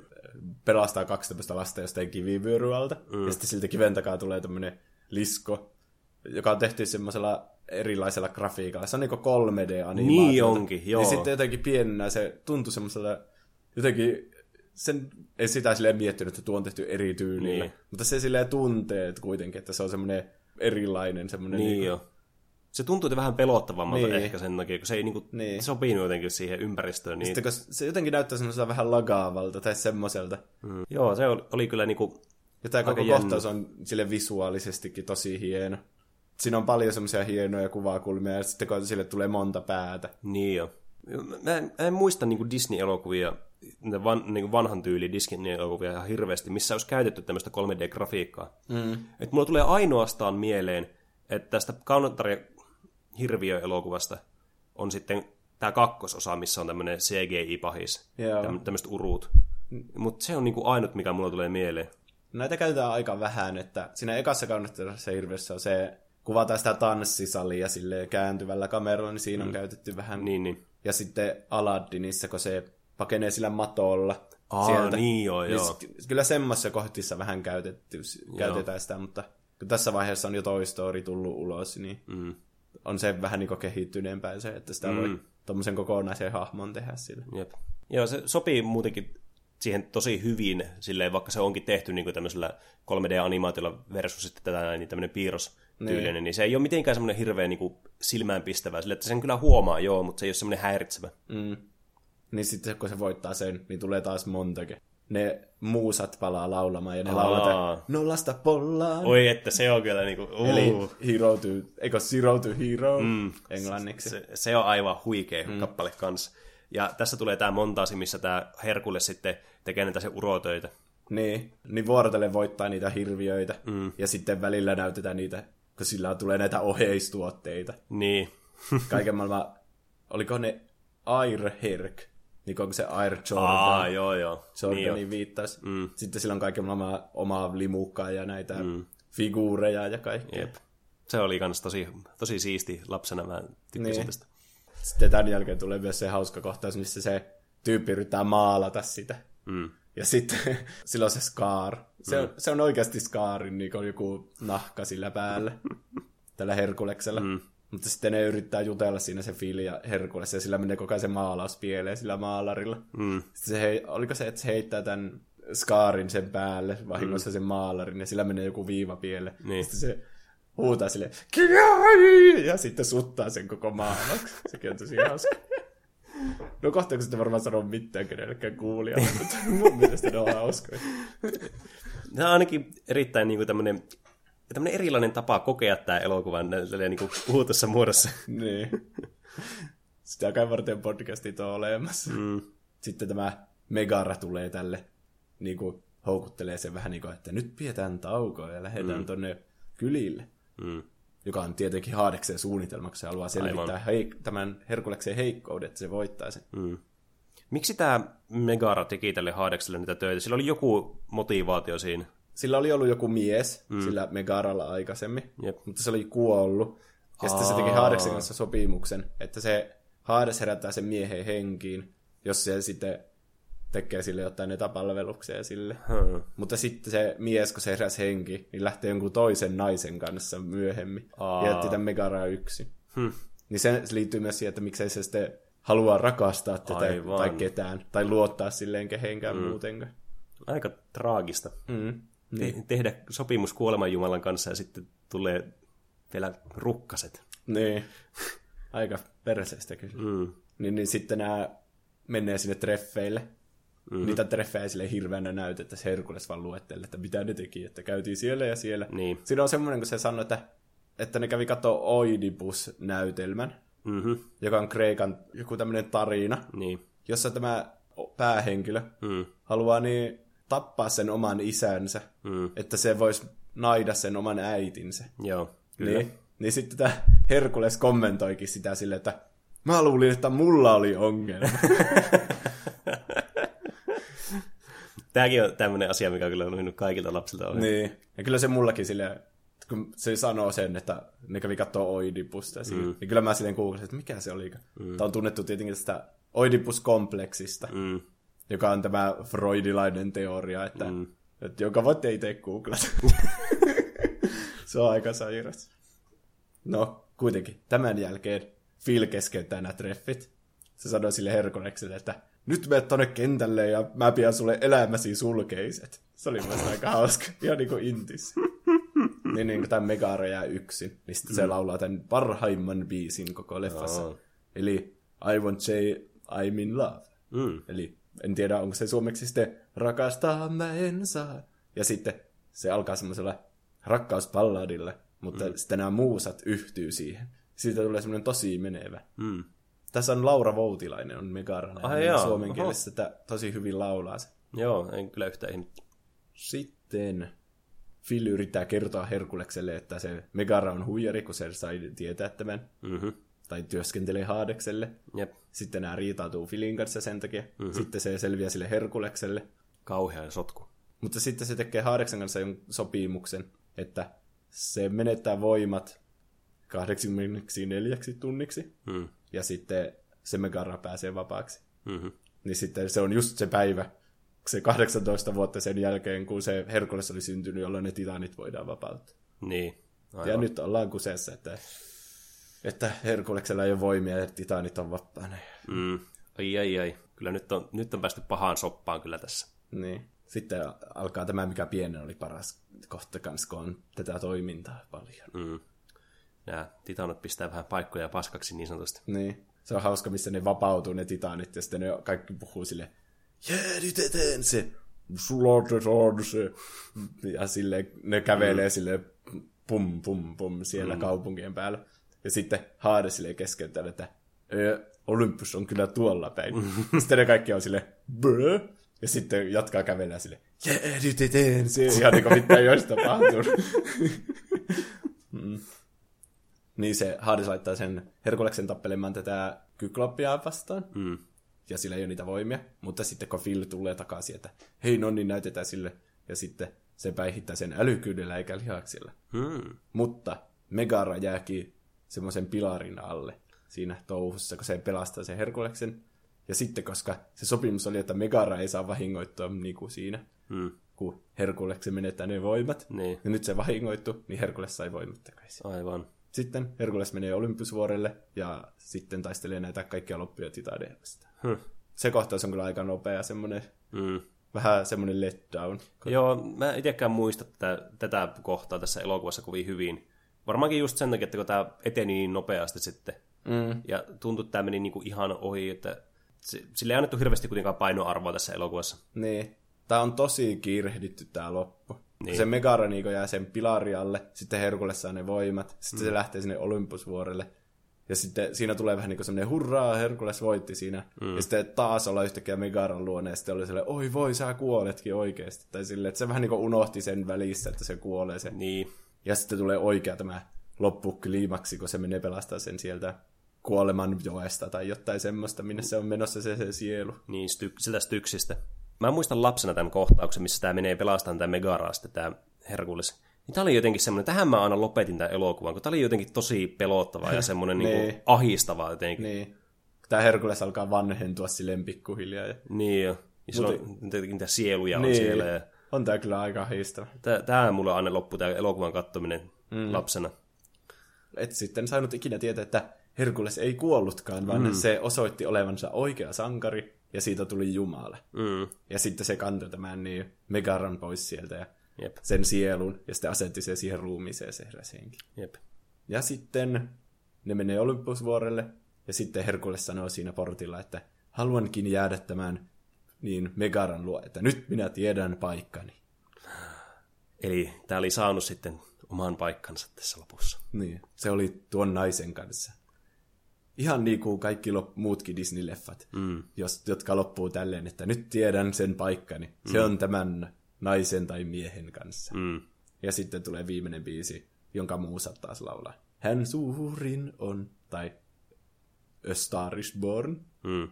pelastaa kaksi tämmöistä lasta jostain kivivyöryalta. Mm. Ja sitten siltä kiven takaa tulee tämmöinen lisko, joka on tehty semmoisella erilaisella grafiikalla. Se on niinku 3D-animaatiota. Niin onkin, joo. Ja sitten jotenkin pienenä se tuntui semmoiselta, jotenkin, sen ei sitä silleen miettinyt, että tuo on tehty eri tyylillä. Niin. Mutta se silleen tuntee että kuitenkin, että se on semmoinen erilainen semmoinen... Niin niinku- jo. Se tuntuu vähän pelottavammalta Niin. ehkä sen takia, kun se ei niinku Niin. sopinut jotenkin siihen ympäristöön. Niin... Sitten kun se jotenkin näyttää semmoiselta vähän lagaavalta tai semmoiselta. Mm. Joo, se oli, oli kyllä niinku... Ja tämä koko jännä. kohtaus on sille visuaalisestikin tosi hieno. Siinä on paljon semmoisia hienoja kuvakulmia, ja sitten kun sille tulee monta päätä. Niin jo. Mä en, mä en muista niinku Disney-elokuvia, van, niinku vanhan tyyli Disney-elokuvia ihan hirveästi, missä olisi käytetty tämmöistä 3D-grafiikkaa. Mm. Et mulla tulee ainoastaan mieleen, että tästä hirviö-elokuvasta on sitten tämä kakkososa, missä on tämmöinen CGI-pahis, Joo. täm- tämmöiset urut. Mutta se on niinku ainut, mikä mulla tulee mieleen. Näitä käytetään aika vähän, että siinä ekassa kaunottelassa hirveässä on se, kuvataan sitä tanssisalia sille kääntyvällä kameralla, niin siinä on käytetty vähän. Niin, niin. Ja sitten Aladdinissa, kun se pakenee sillä matolla. Aa, niin joo, joo. s- Kyllä semmoisessa kohtissa vähän käytetty, käytetään sitä, mutta kun tässä vaiheessa on jo Toy Story tullut ulos, niin Mm. On se vähän niin kehittyneempää se, että sitä mm. voi tuommoisen kokonaisen hahmon tehdä sillä. Jep. Joo, se sopii muutenkin siihen tosi hyvin, silleen, vaikka se onkin tehty niin tämmöisellä 3D-animaatiolla versus sitten tätä niin tämmöinen piirrostyylinen, niin. niin se ei ole mitenkään semmoinen hirveän niin silmäänpistävä, sille, että sen kyllä huomaa, joo, mutta se ei ole semmoinen häiritsevä. Mm. Niin sitten kun se voittaa sen, niin tulee taas montakin. Ne muusat palaa laulamaan ja ne Aa. laulataan nollasta pollaan. Oi, että se on kyllä niin kuin, uh, Eli hero to, eikö zero to hero mm. englanniksi. se, se on aivan huikea mm. kappale kanssa. Ja tässä tulee tämä montaasi, missä tämä Herkulle sitten tekee näitä se urotöitä. Niin, niin vuorotellen voittaa niitä hirviöitä. Mm. Ja sitten välillä näytetään niitä, kun sillä tulee näitä oheistuotteita. Niin. Kaiken maailman, oliko ne Air Herc? Niin onko se Air Jordan? Aa, joo, joo. Jordanin Niin viittaisi. Mm. Sitten sillä on kaiken maailman omaa limukkaa ja näitä mm. figuureja ja kaikkea. Jep. Se oli kans tosi, tosi siisti lapsena, mä tykkäsin Niin. tästä. Sitten tämän jälkeen tulee myös se hauska kohtaus, missä se tyyppi yrittää maalata sitä. Mm. Ja sitten sillä on se Scar. Se on, se on oikeasti Scarin niin kuin joku nahka sillä päällä. Tällä Herkuleksella. Mm. Mutta sitten ne yrittää jutella siinä se Phil ja Herkules, ja sillä menee koko ajan se maalaus pieleen sillä maalarilla. Mm. Sitten se hei, oliko se, että se heittää tämän Scarin sen päälle, vahingossa mm. sen maalarin, ja sillä menee joku viiva pieleen. Niin. Sitten se huutaa silleen, "Kiai!" ja sitten suttaa sen koko maalauksen. Sekin on tosi hauska. No kohta, kun sitten varmaan sano mitään kenellekään kuulijalle, mutta mun mielestä ne on hauskoja. Tämä on ainakin erittäin niin kuin tämmöinen, tämmöinen erilainen tapa kokea tämä elokuva niin kuin puhutussa muodossa. Niin. Sitä kai varten podcastit on olemassa. Mm. Sitten tämä Megara tulee tälle, niin kuin houkuttelee sen vähän niin kuin, että nyt pidetään taukoa ja lähdetään mm. tonne kylille. Mm. Joka on tietenkin Haadeksen suunnitelma, kun se haluaa selvittää heik- tämän Herkuleksen heikkouden, että se voittaa sen. Mm. Miksi tämä Megara teki tälle Hadekselle niitä töitä? Sillä oli joku motivaatio siinä. Sillä oli ollut joku mies, mm. sillä Megaralla aikaisemmin, Jep. mutta se oli kuollut. Ja sitten se teki Hadeksen kanssa sopimuksen, että se Hades herättää sen miehen henkiin, jos se sitten tekee sille jotain etapalveluksia sille. Hmm. Mutta sitten se mies, kun se heräsi henki, niin lähtee jonkun toisen naisen kanssa myöhemmin. Aa. Ja jätti tämän Megaraa yksin. Hmm. Niin se, se liittyy myös siihen, että miksei se sitten halua rakastaa tätä Aivan. tai ketään. Tai luottaa silleen kehenkään mm. muutenkaan. Aika traagista. Mm. Te- tehdä sopimus kuoleman Jumalan kanssa ja sitten tulee vielä rukkaset. Niin. Aika perseestä kyllä. Mm. Niin, niin sitten nämä menee sinne treffeille. Mm-hmm. Niitä treffejä ei sille hirveänä näytä, että se Herkules vaan luettelee, että mitä ne teki, että käytiin siellä ja siellä. Niin. Siinä on semmoinen, kun se sanoi, että, että ne kävi katsoa Oidipus-näytelmän, Mm-hmm. joka on Kreikan joku tämmöinen tarina, Niin. jossa tämä päähenkilö Mm. haluaa niin tappaa sen oman isänsä, Mm. että se voisi naida sen oman äitinsä. Joo, kyllä. Niin, niin sitten tämä Herkules kommentoikin sitä silleen, että mä luulin, että mulla oli ongelma. Tämäkin on tämmöinen asia, mikä kyllä on unohdunut kaikilta lapsilta. Niin. niin. Ja kyllä se mullakin silleen, kun se sanoo sen, että ne kävi katsoa Oidipusta, mm. niin kyllä mä silleen googlasin, että mikä se oli. Mm. Tämä on tunnettu tietenkin tästä Oidipus-kompleksista, Mm. Joka on tämä freudilainen teoria, että, mm. että joka voitte itse googlata. se on aika sairas. No, kuitenkin. Tämän jälkeen Phil keskeyttää nämä treffit. Se sanoi sille Herkulekselle, että nyt menet tonne kentälle ja mä pidän sulle elämäsi sulkeiset. Se oli myös aika hauska. Ihan niin kuin intis. niin, niin kuin tämä Megara jää yksin. Niin sitten se laulaa tämän parhaimman biisin koko leffassa. Aa. Eli I won't say I'm in love. Mm. Eli en tiedä, onko se suomeksi sitten rakastaa mä en saa. Ja sitten se alkaa semmoisella rakkausballadilla, mutta mm. sitten nämä muusat yhtyy siihen. Siitä tulee semmoinen tosi menevä. Mm. Tässä on Laura Voutilainen, on Megarana. Ja jaa, suomen kielessä että tosi hyvin laulaa se. Joo, en kyllä yhtään ihmettä. Sitten Phil yrittää kertoa Herkulekselle, että se Megara on huijari, kun se sai tietää tämän. Mm-hmm. Tai työskentelee Haadekselle. Jep. Sitten nämä riitautuu Philin kanssa sen takia. Mm-hmm. Sitten se selviää sille Herkulekselle. Kauhea sotku. Mutta sitten se tekee Haadeksen kanssa jonkun sopimuksen, että se menettää voimat 84 tunniksi, Mm. ja sitten se Megara pääsee vapaaksi. Mm-hmm. Niin sitten se on just se päivä, se 18 vuotta sen jälkeen, kun se Herkules oli syntynyt, jolloin ne titanit voidaan vapauttaa. Niin. Aivan. Ja nyt ollaan kuseessa, että, että Herkuleksella ei ole voimia ja titanit on vapaana. Mm. Ai ai ai. Kyllä nyt on, nyt on päästy pahaan soppaan kyllä tässä. Niin. Sitten alkaa tämä, mikä pienen oli paras kohta kanssa, kun on tätä toimintaa paljon. Mm. Nämä titanot pistää vähän paikkoja paskaksi niin sanotusti. Niin. Se on hauska, missä ne vapautuu ne titanit, ja sitten ne kaikki puhuu sille jäädytetään se, sulatetaan se. Ja sille ne kävelee mm. sille pum pum pum siellä mm. kaupunkien päällä. Ja sitten Hades sille keskeyttää, että "Ö, Olympus on kyllä tuolla päin. sitten ne kaikki on sille bö. Ja sitten jatkaa kävellä sille jäädytetään se. Ihan niin kuin mitään ei olisi tapahtunut. Mm. Niin se Hades laittaa sen Herkuleksen tappelemaan tätä Kykloppia vastaan. Mm. Ja sillä ei ole niitä voimia. Mutta sitten kun Phil tulee takaisin, että hei no niin näytetään sille. Ja sitten se päihittää sen älykkyydellä eikä lihaksilla. Mm. Mutta Megara jääkin semmoisen pilarin alle siinä touhussa, kun se pelastaa sen Herkuleksen. Ja sitten, koska se sopimus oli, että Megara ei saa vahingoittua niin kuin siinä, Mm. kun Herkuleksen menettää ne voimat. Niin. Ja nyt se vahingoittu, niin Herkules sai voimat takaisin. Aivan. Sitten Herkules menee Olympusvuorelle ja sitten taistelee näitä kaikkia loppuja titaneja vastaan. Hm. Se kohtaus on kyllä aika nopea, semmoinen, Mm. vähän semmoinen letdown. Joo, mä en itsekään muista tätä, tätä kohtaa tässä elokuvassa kovin hyvin. Varmaankin just sen takia, että kun tämä eteni niin nopeasti sitten, Mm. ja tuntui, että tämä meni niinku ihan ohi, että sille ei annettu hirveästi kuitenkaan painoarvoa tässä elokuvassa. Niin. Tää on tosi kiirehditty tää loppu. Niin. Niin. Se Megara niin jää sen pilari alle, sitten Herkules saa ne voimat, sitten mm. se lähtee sinne Olympusvuorelle. Ja sitten siinä tulee vähän niin kuin semmoinen hurraa, Herkules voitti siinä. Mm. Ja sitten taas olla yhtäkkiä Megaran luona, ja sitten oli silleen, oi voi, sä kuoletkin oikeasti. Tai silleen, että se vähän niin kuin unohti sen välissä, että se kuolee se. Niin, Ja sitten tulee oikea tämä loppukliimaksi, kun se menee pelastaa sen sieltä kuoleman joesta tai jotain semmoista, minne se on menossa se, se sielu. Niin, sty, sitä styksistä. Mä muistan lapsena tämän kohtauksen, missä tämä menee pelastamaan tämä Megaraa sitten tämä Herkules. Niin tämä oli jotenkin semmoinen, tähän mä aina lopetin tämän elokuvan, kun tämä oli jotenkin tosi pelottava ja semmoinen niin Niin. ahistava jotenkin. Niin. Tämä Herkules alkaa vanhentua silleen pikkuhiljaa. Ja... Niin jo. Ja sillä on jotenkin niitä sieluja on Niin. siellä. Ja On tää kyllä aika hiistävä. tää, tää mulle aina loppu, tämä elokuvan kattominen mm. lapsena. Et sitten saanut ikinä tietää, että Herkules ei kuollutkaan, vaan mm. se osoitti olevansa oikea sankari, ja siitä tuli Jumala. Mm. Ja sitten se kantoi tämän niin Megaran pois sieltä ja Jep, sen sielun, ja sitten asetti se siihen ruumiiseen se henki. jep. Ja sitten ne menee Olympusvuorelle, ja sitten Herkules sanoo siinä portilla, että haluankin jäädä tämän niin Megaran luo, että nyt minä tiedän paikkani. Eli tää oli saanut sitten oman paikkansa tässä lopussa. Niin, se oli tuon naisen kanssa. Ihan niin kuin kaikki lop- muutkin Disney-leffat, mm. jos, jotka loppuu tälleen, että nyt tiedän sen paikkani. Se on tämän naisen tai miehen kanssa. Mm. Ja sitten tulee viimeinen biisi, jonka muusat taas laulaa. Hän suurin on, tai A Star is Born. Mm.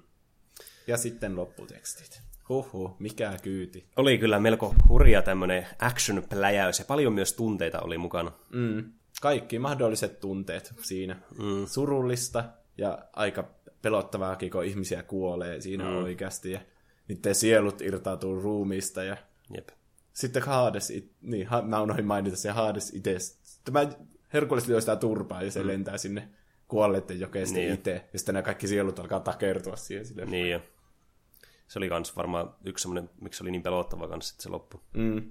Ja sitten lopputekstit. Huhhuh, mikä kyyti. Oli kyllä melko hurja tämmönen action-pläjäys ja paljon myös tunteita oli mukana. Mm. Kaikki mahdolliset tunteet siinä. Mm. Surullista ja aika pelottavaakin, kun ihmisiä kuolee siinä mm. oikeasti. Ja niiden sielut irtautuu ruumiista. Ja Jep. sitten Hades, it, niin ha, mä unohdin mainita se Hades itse. Tämä Herkules lyö sitä turpaa ja se mm. lentää sinne kuolleiden jokeen Niin. itse. Ja sitten nämä kaikki sielut alkaa takertua siihen. Niin jo. Se oli kans varmaan yksi semmoinen, miksi se oli niin pelottava kans sitten se loppu. Mm.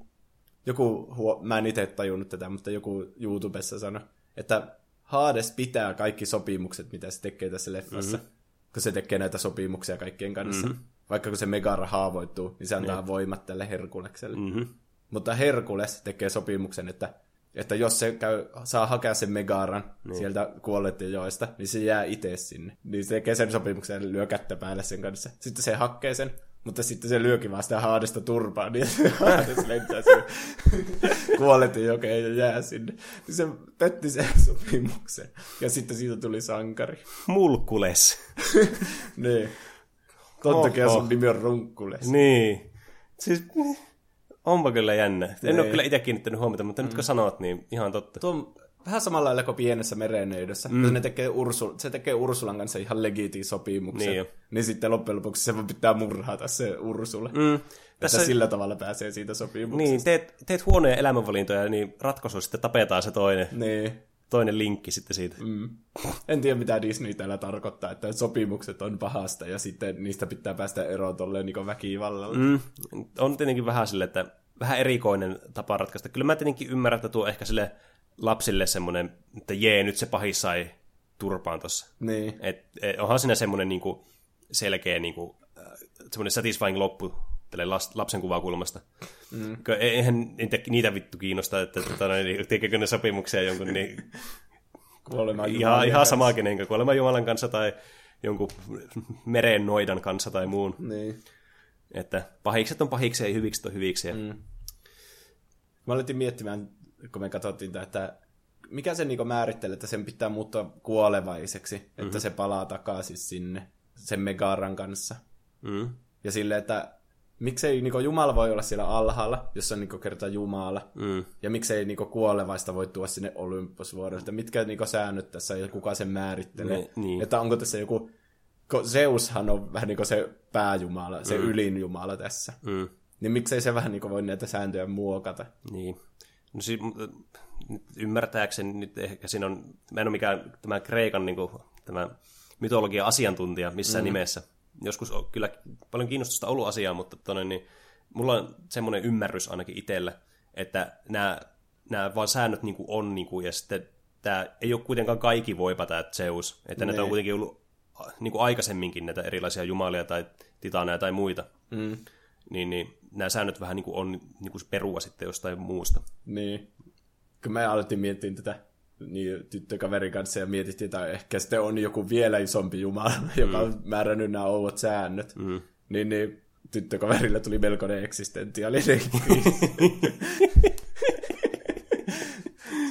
Joku, huo, mä en itse tajunnut tätä, mutta joku YouTubessa sanoi, että Hades pitää kaikki sopimukset, mitä se tekee tässä leffassa, mm-hmm. kun se tekee näitä sopimuksia kaikkien kanssa. Mm-hmm. Vaikka kun se Megara haavoittuu, niin se antaa niin. voimat tälle Herkulekselle. Mm-hmm. Mutta Herkules tekee sopimuksen, että, että jos se käy, saa hakea sen Megaran niin. sieltä kuolleiden joista, niin se jää itse sinne. Niin se tekee sen sopimuksen ja lyö kättä päälle sen kanssa. Sitten se hakee sen, mutta sitten se lyökin vaan sitä haadesta turpaa, niin Hades lentää sinne kuolleiden jokeen ja jää sinne. Niin se petti sen sopimuksen. Ja sitten siitä tuli sankari. Mulkules. niin. Totta kai sun nimi on Runkkules. niin. Siis onpa kyllä jännä. En Niin. ole kyllä itse kiinnittänyt huomiota, mutta nyt kun sanot, niin ihan totta. Tuo on vähän samalla lailla kuin pienessä merenneidössä. Mm. Ne tekee Ursul, se tekee Ursulan kanssa ihan legiitin sopimuksen. Niin jo. niin sitten loppujen lopuksi se pitää murhata se Ursula. Mm. Mm. Tässä... Tässä, Että sillä tavalla pääsee siitä sopimuksesta. niin, teet, teet huonoja elämänvalintoja, niin ratkaisu sitten tapetaan se toinen, niin. Toinen linkki sitten siitä. Mm. En tiedä, mitä Disney täällä tarkoittaa, että sopimukset on pahasta ja sitten niistä pitää päästä eroon tolleen niin väkivallalla. Mm. On tietenkin vähän sille, että vähän erikoinen tapa ratkaista. Kyllä mä tietenkin ymmärrän, että tuo ehkä sille lapsille semmoinen, että jee, nyt se pahis sai turpaan tossa. Niin. Et, et, onhan siinä semmoinen niinku selkeä niinku, äh, semmoinen satisfying loppu tälle lapsen kuvakulmasta. Mm. Eihän niitä, niitä vittu kiinnosta, että tota, noin, tekeekö ne sopimuksia jonkun niin, Kuolema ihan, ihan sama kenen kuoleman Jumalan kanssa tai jonkun meren noidan kanssa tai muun. Niin. Että pahikset on pahiksi ja hyvikset on hyviksi. Mm. Mä aloitin miettimään, kun me katsottiin tätä, että mikä se niinku määrittelee, että sen pitää muuttua kuolevaiseksi, että Mhm. mm-hmm. se palaa takaisin sinne sen Megaran kanssa. Mm. Ja silleen, että miksei niinku Jumala voi olla siellä alhaalla, jos on niinku kerta Jumala. Mm. Ja miksei niinku kuolevaista voi tuoda sinne Olympusvuorelle. Että mitkä niinku säännöt tässä ja kuka sen määrittelee. Ne- niin. Että onko tässä joku... kun Zeushan on vähän niin kuin se pääjumala, se mm. ylin jumala tässä. Mm. Niin miksei se vähän niin kuin voi näitä sääntöjä muokata? Niin. No siis, ymmärtääkseni nyt ehkä siinä on, mä en ole mikään tämä Kreikan niin kuin, tämä mytologian asiantuntija missään mm. nimessä. Joskus on kyllä paljon kiinnostusta ollut asiaa, mutta tonne, niin, mulla on semmoinen ymmärrys ainakin itsellä, että nämä, nämä vaan säännöt niin kuin on, niin kuin, ja sitten tämä ei ole kuitenkaan kaikki voipa tämä Zeus, että näitä on kuitenkin ollut niin kuin aikaisemminkin näitä erilaisia jumalia tai titaneja tai muita. Mm. Niin, niin nämä säännöt vähän niin kuin on niin kuin perua sitten jostain muusta. Niin. Kun me alettiin miettiä tätä niin tyttökaverin kanssa ja mietittiin, että ehkä sitten on joku vielä isompi jumala, joka on määrännyt nämä oudot säännöt. Mm. Niin, niin tyttökaverilla tuli melkoinen eksistentiaalinen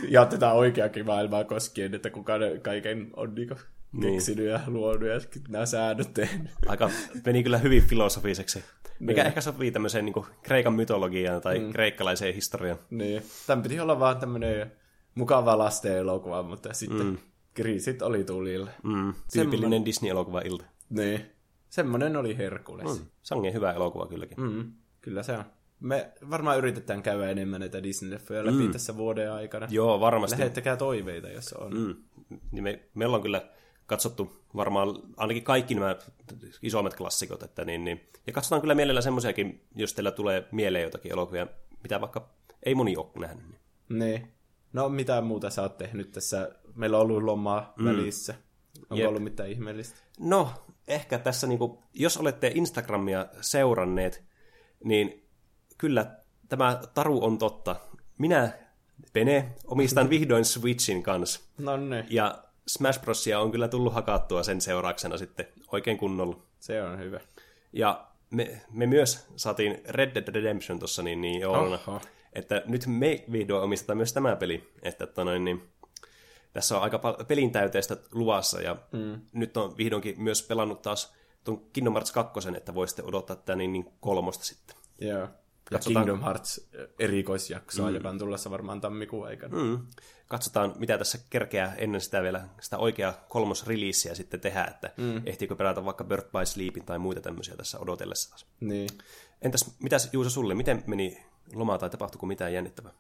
Ja tätä oikeakin maailmaa koskien, että kuka ne kaiken on niinku Niin. keksinyt ja luonut ja nämä säännöt tehnyt. Aika meni kyllä hyvin filosofiseksi. Mikä Niin. ehkä sopii tämmöiseen niin Kreikan mytologiaan tai mm. kreikkalaiseen historiaan. Niin. Tämän piti olla vaan tämmöinen mukava lasten elokuva, mutta sitten mm. kriisit oli tulilla. Mm. Tyypillinen Disney-elokuva-ilta. Niin. Semmoinen oli Herkules. Mm. Sangen hyvä elokuva kylläkin. Mm. Kyllä se on. Me varmaan yritetään käydä enemmän näitä Disney-leffoja läpi mm. tässä vuoden aikana. Joo, varmasti. Lähettäkää toiveita, jos on. Mm. Niin me, me ollaan kyllä katsottu varmaan ainakin kaikki nämä isommat klassikot. Että niin, niin. Ja katsotaan kyllä mielellä semmoisiakin, jos teillä tulee mieleen jotakin elokuvia, mitä vaikka ei moni ole nähnyt. Niin. No, mitä muuta sä oot tehnyt tässä? Meillä on ollut lomaa mm. välissä. Onko Jep. ollut mitään ihmeellistä? No, ehkä tässä, niinku, jos olette Instagramia seuranneet, niin kyllä tämä taru on totta. Minä, Pene, omistan vihdoin Switchin kanssa. No niin, Ja Smash Brosia on kyllä tullut hakattua sen seurauksena sitten oikein kunnolla. se on hyvä. Ja me, me myös saatiin Red Dead Redemption tuossa niin, niin jouluna. Oho. Että nyt me vihdoin omistetaan myös tämä peli. Että, että noin, niin, tässä on aika paljon pelin täyteistä luvassa ja mm. nyt on vihdoinkin myös pelannut taas tuon Kingdom Hearts 2, että voisitte odottaa tätä niin, niin kolmosta sitten. Joo. Ja Katsotaan. Kingdom Hearts erikoisjaksoa, mm. joka on tulossa varmaan tammikuun aikana. Mm. Katsotaan, mitä tässä kerkeää ennen sitä vielä, sitä oikeaa kolmosreleasia sitten tehdä, että mm. ehtiikö pelata vaikka Birth by Sleepin tai muita tämmöisiä tässä odotellessa taas. Niin. Entäs, mitäs Juuso sulle, miten meni loma tai tapahtuiko mitään jännittävää?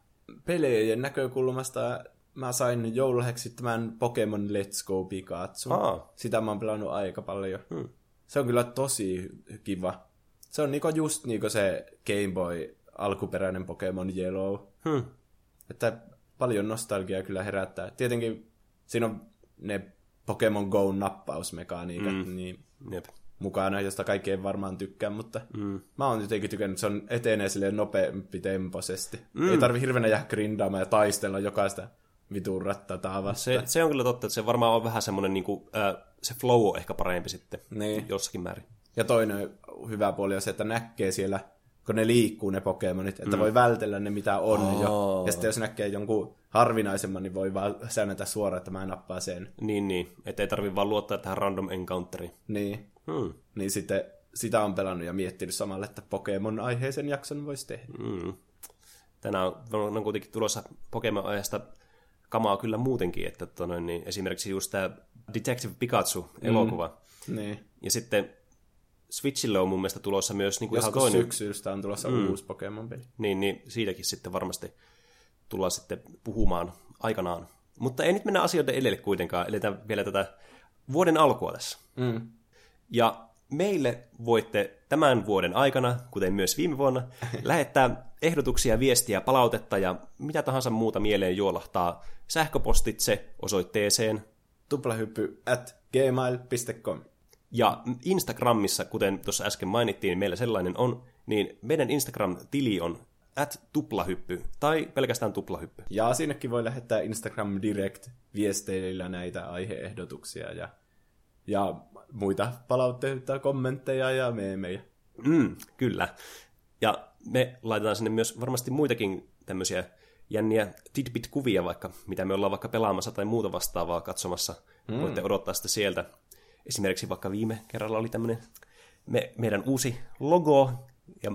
Pelejen näkökulmasta mä sain joululahjaksi tämän Pokemon Let's Go Pikachu. Aa. Sitä mä oon pelannut aika paljon. Hmm. Se on kyllä tosi kiva. Se on niinku just niinku se Game Boy alkuperäinen Pokemon Yellow. Hmm. Että paljon nostalgiaa kyllä herättää. Tietenkin siinä on ne Pokemon Go-nappausmekaniikat mm. niin Jep. Mukana, josta kaikki ei varmaan tykkää, mutta mm. mä oon jotenkin tykännyt, se on etenee silleen nopeampi temposesti. Mm. Ei tarvi hirveänä jää grindaamaan ja taistella jokaista vitun rattataa vastaan. Se, se on kyllä totta, että se varmaan on vähän semmoinen, niin kuin, äh, se flow on ehkä parempi sitten Niin. jossakin määrin. Ja toinen hyvä puoli on se, että näkee siellä, kun ne liikkuu ne Pokemonit, että mm. voi vältellä ne mitä on Oo. jo. Ja sitten jos näkee jonkun harvinaisemman, niin voi vaan säännötä suoraan, että mä nappaan sen. Niin, niin. Että ei tarvi vaan luottaa tähän random encounteri. Niin, Hmm. niin sitten sitä on pelannut ja miettinyt samalla, että Pokemon-aiheisen jakson voisi tehdä. Mm. Tänään on, on kuitenkin tulossa Pokemon-ajasta kamaa kyllä muutenkin, että tota, niin esimerkiksi just tämä Detective Pikachu-elokuva. Mm. Niin. Ja sitten Switchille on mun mielestä tulossa myös niin kuin ihan toinen. syksystä on tulossa mm. uusi Pokemon-peli. Niin, niin siitäkin sitten varmasti tullaan sitten puhumaan aikanaan. Mutta ei nyt mennä asioiden edelle kuitenkaan, eletään vielä tätä vuoden alkua tässä. Mm. Ja meille voitte tämän vuoden aikana, kuten myös viime vuonna, lähettää ehdotuksia, viestiä, palautetta ja mitä tahansa muuta mieleen juolahtaa sähköpostitse osoitteeseen. Tuplahyppy at gmail.com. Ja Instagramissa, kuten tuossa äsken mainittiin, meillä sellainen on, niin meidän Instagram-tili on at tuplahyppy tai pelkästään tuplahyppy. Ja sinnekin voi lähettää Instagram Direct viesteillä näitä aiheehdotuksia ja, ja muita palautteita, kommentteja ja meemejä. Mm, kyllä. Ja me laitetaan sinne myös varmasti muitakin tämmöisiä jänniä tidbit-kuvia vaikka, mitä me ollaan vaikka pelaamassa tai muuta vastaavaa katsomassa. Mm. Voitte odottaa sitä sieltä. Esimerkiksi vaikka viime kerralla oli tämmöinen me, meidän uusi logo, ja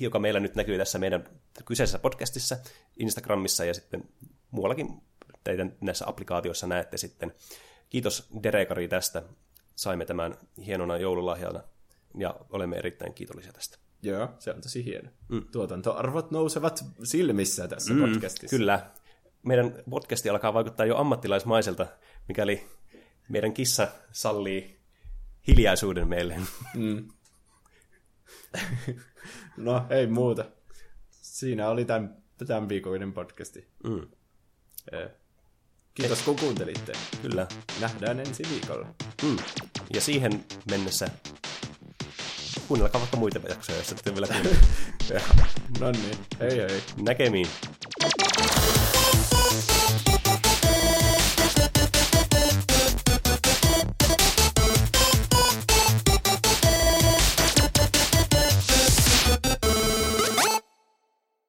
joka meillä nyt näkyy tässä meidän kyseisessä podcastissa, Instagramissa ja sitten muuallakin teidän näissä applikaatioissa näette sitten. Kiitos Derekari tästä. Saimme tämän hienona joululahjana ja olemme erittäin kiitollisia tästä. Joo, se on tosi hieno. Mm. Tuotantoarvot nousevat silmissä tässä Mm, podcastissa. Kyllä. Meidän podcasti alkaa vaikuttaa jo ammattilaismaiselta, mikäli meidän kissa sallii hiljaisuuden meille. Mm. no, ei muuta. Siinä oli tämän, tämän viikoinen podcasti. Mm, Eh, Kiitos kun kuuntelitte. kyllä. Nähdään ensi viikolla. Mm. Ja siihen mennessä kuunnelkaa vaikka muita jaksoja, jos ette vielä kuunnella. No niin, hei hei. Näkemiin.